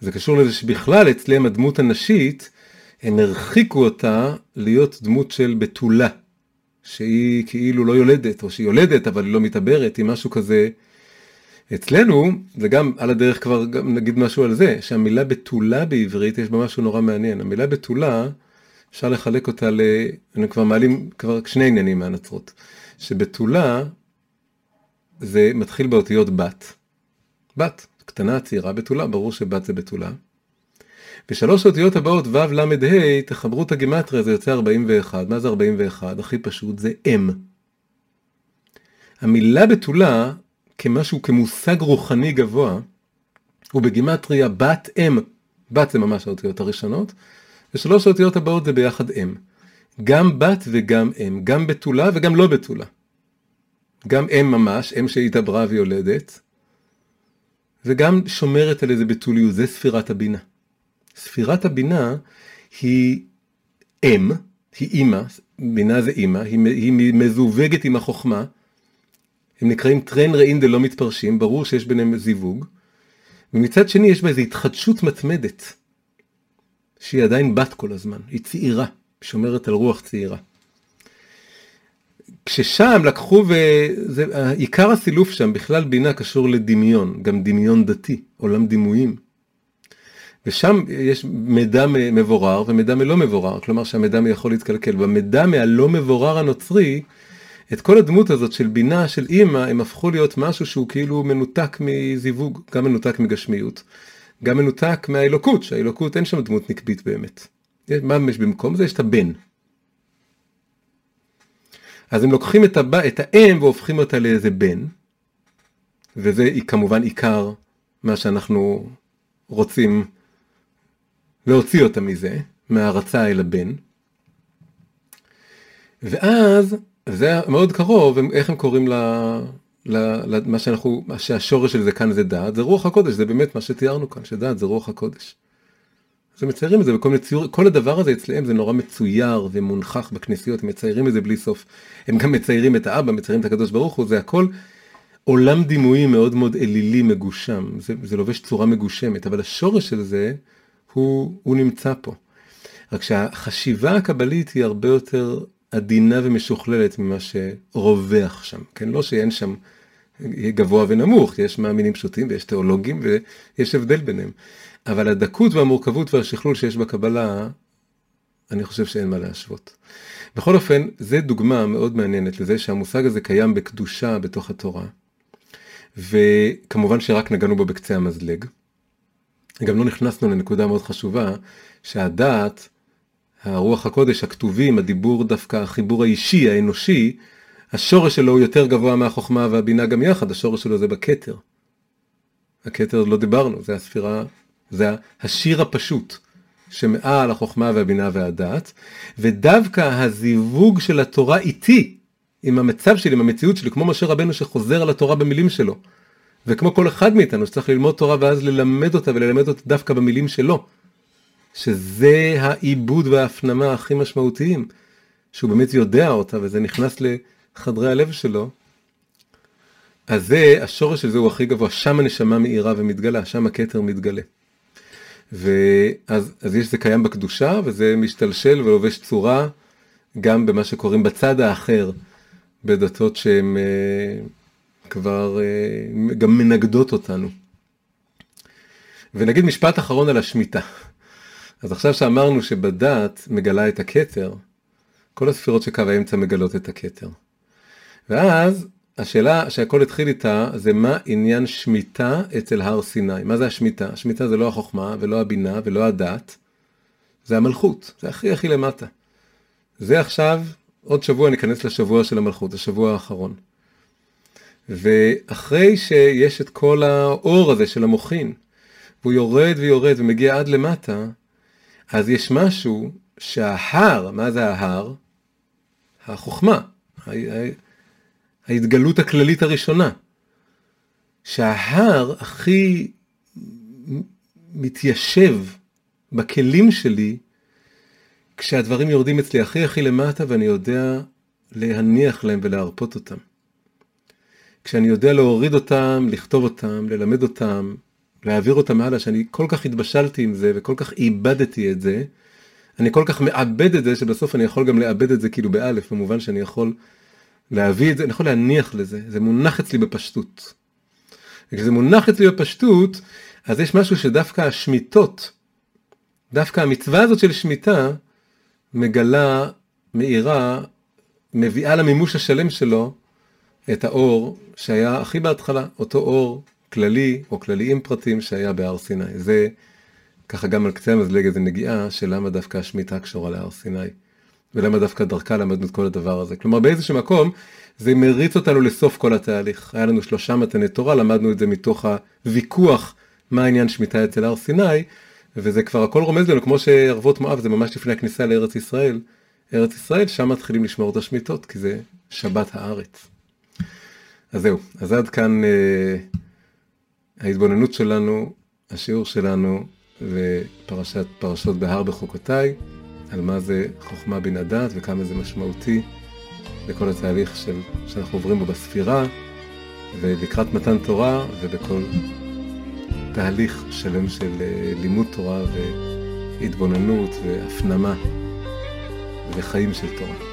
Speaker 2: זה קשור לזה שבכלל אצלם הדמות הנשית, הם הרחיקו אותה להיות דמות של בתולה, שהיא כאילו לא יולדת, או שהיא יולדת אבל היא לא מתעברת, היא משהו כזה אצלנו, זה גם על הדרך כבר גם נגיד משהו על זה, שהמילה בתולה בעברית יש בה משהו נורא מעניין. המילה בתולה, אפשר לחלק אותה ל... אני כבר מעלים כבר שני עניינים מהנצרות. שבתולה זה מתחיל באותיות בת. בת, קטנה, צעירה, בתולה, ברור שבת זה בתולה. ושלוש האותיות הבאות, ו' ל' ה', תחברו את הגימטריה, זה יוצא 41. מה זה 41? הכי פשוט, זה אם. המילה בתולה, כמשהו, כמושג רוחני גבוה, הוא בגימטריה בת אם. בת זה ממש האותיות הראשונות, ושלוש האותיות הבאות זה ביחד אם. גם בת וגם אם, גם בתולה וגם לא בתולה. גם אם ממש, אם שהתעברה ויולדת, וגם שומרת על איזה בתוליות, זה ספירת הבינה. ספירת הבינה היא אם, היא אימא, בינה זה אימא, היא, היא מזווגת עם החוכמה, הם נקראים טרן רעין דלא מתפרשים, ברור שיש ביניהם זיווג, ומצד שני יש בה איזו התחדשות מתמדת, שהיא עדיין בת כל הזמן, היא צעירה, שומרת על רוח צעירה. כששם לקחו ועיקר הסילוף שם בכלל בינה קשור לדמיון, גם דמיון דתי, עולם דימויים. ושם יש מידע מבורר ומידע מלא מבורר, כלומר שהמידע יכול להתקלקל. במידע מהלא מבורר הנוצרי, את כל הדמות הזאת של בינה, של אימא, הם הפכו להיות משהו שהוא כאילו מנותק מזיווג, גם מנותק מגשמיות, גם מנותק מהאלוקות, שהאלוקות אין שם דמות נקבית באמת. מה יש במקום זה? יש את הבן. אז הם לוקחים את, הבא, את האם והופכים אותה לאיזה בן, וזה כמובן עיקר מה שאנחנו רוצים להוציא אותה מזה, מהערצה אל הבן. ואז, זה מאוד קרוב, איך הם קוראים ל... למה שאנחנו, שהשורש של זה כאן זה דעת, זה רוח הקודש, זה באמת מה שתיארנו כאן, שדעת זה רוח הקודש. אז הם מציירים את זה בכל מיני ציור, כל הדבר הזה אצלם זה נורא מצויר ומונחח בכנסיות, הם מציירים את זה בלי סוף. הם גם מציירים את האבא, מציירים את הקדוש ברוך הוא, זה הכל עולם דימויי מאוד מאוד אלילי מגושם, זה, זה לובש צורה מגושמת, אבל השורש של זה הוא, הוא נמצא פה. רק שהחשיבה הקבלית היא הרבה יותר עדינה ומשוכללת ממה שרווח שם, כן? לא שאין שם גבוה ונמוך, יש מאמינים פשוטים ויש תיאולוגים ויש הבדל ביניהם. אבל הדקות והמורכבות והשכלול שיש בקבלה, אני חושב שאין מה להשוות. בכל אופן, זו דוגמה מאוד מעניינת לזה שהמושג הזה קיים בקדושה בתוך התורה, וכמובן שרק נגענו בו בקצה המזלג. גם לא נכנסנו לנקודה מאוד חשובה, שהדעת, הרוח הקודש, הכתובים, הדיבור דווקא, החיבור האישי, האנושי, השורש שלו הוא יותר גבוה מהחוכמה והבינה גם יחד, השורש שלו זה בכתר. הכתר לא דיברנו, זה הספירה זה השיר הפשוט שמעל החוכמה והבינה והדעת, ודווקא הזיווג של התורה איתי, עם המצב שלי, עם המציאות שלי, כמו משה רבנו שחוזר על התורה במילים שלו, וכמו כל אחד מאיתנו שצריך ללמוד תורה ואז ללמד אותה וללמד אותה דווקא במילים שלו, שזה העיבוד וההפנמה הכי משמעותיים, שהוא באמת יודע אותה וזה נכנס לחדרי הלב שלו, אז זה, השורש של זה הוא הכי גבוה, שם הנשמה מאירה ומתגלה, שם הכתר מתגלה. ואז אז יש זה קיים בקדושה וזה משתלשל ולובש צורה גם במה שקוראים בצד האחר בדתות שהן אה, כבר אה, גם מנגדות אותנו. ונגיד משפט אחרון על השמיטה. אז עכשיו שאמרנו שבדת מגלה את הכתר, כל הספירות שקו האמצע מגלות את הכתר. ואז השאלה שהכל התחיל איתה זה מה עניין שמיטה אצל הר סיני. מה זה השמיטה? השמיטה זה לא החוכמה ולא הבינה ולא הדת, זה המלכות, זה הכי הכי למטה. זה עכשיו, עוד שבוע ניכנס לשבוע של המלכות, השבוע האחרון. ואחרי שיש את כל האור הזה של המוחין, והוא יורד ויורד ומגיע עד למטה, אז יש משהו שההר, מה זה ההר? החוכמה. ההתגלות הכללית הראשונה. שההר הכי מתיישב בכלים שלי כשהדברים יורדים אצלי הכי הכי למטה ואני יודע להניח להם ולהרפות אותם. כשאני יודע להוריד אותם, לכתוב אותם, ללמד אותם, להעביר אותם הלאה, שאני כל כך התבשלתי עם זה וכל כך איבדתי את זה, אני כל כך מאבד את זה שבסוף אני יכול גם לאבד את זה כאילו באלף, במובן שאני יכול להביא את זה, אני יכול להניח לזה, זה מונח אצלי בפשטות. וכשזה מונח אצלי בפשטות, אז יש משהו שדווקא השמיטות, דווקא המצווה הזאת של שמיטה, מגלה, מאירה, מביאה למימוש השלם שלו את האור שהיה הכי בהתחלה, אותו אור כללי או כללי עם פרטים שהיה בהר סיני. זה ככה גם על קצה המזלג איזה נגיעה של למה דווקא השמיטה קשורה להר סיני. ולמה דווקא דרכה למדנו את כל הדבר הזה. כלומר באיזשהו מקום זה מריץ אותנו לסוף כל התהליך. היה לנו שלושה מתני תורה, למדנו את זה מתוך הוויכוח מה העניין שמיטה אצל הר סיני, וזה כבר הכל רומז לנו, כמו שערבות מואב זה ממש לפני הכניסה לארץ ישראל. ארץ ישראל, שם מתחילים לשמור את השמיטות, כי זה שבת הארץ. אז זהו, אז עד כאן אה, ההתבוננות שלנו, השיעור שלנו, ופרשת פרשות בהר בחוקותיי, על מה זה חוכמה בן הדת וכמה זה משמעותי לכל התהליך של, שאנחנו עוברים בו בספירה, ולקראת מתן תורה, ובכל תהליך שלם של אה, לימוד תורה והתבוננות והפנמה וחיים של תורה.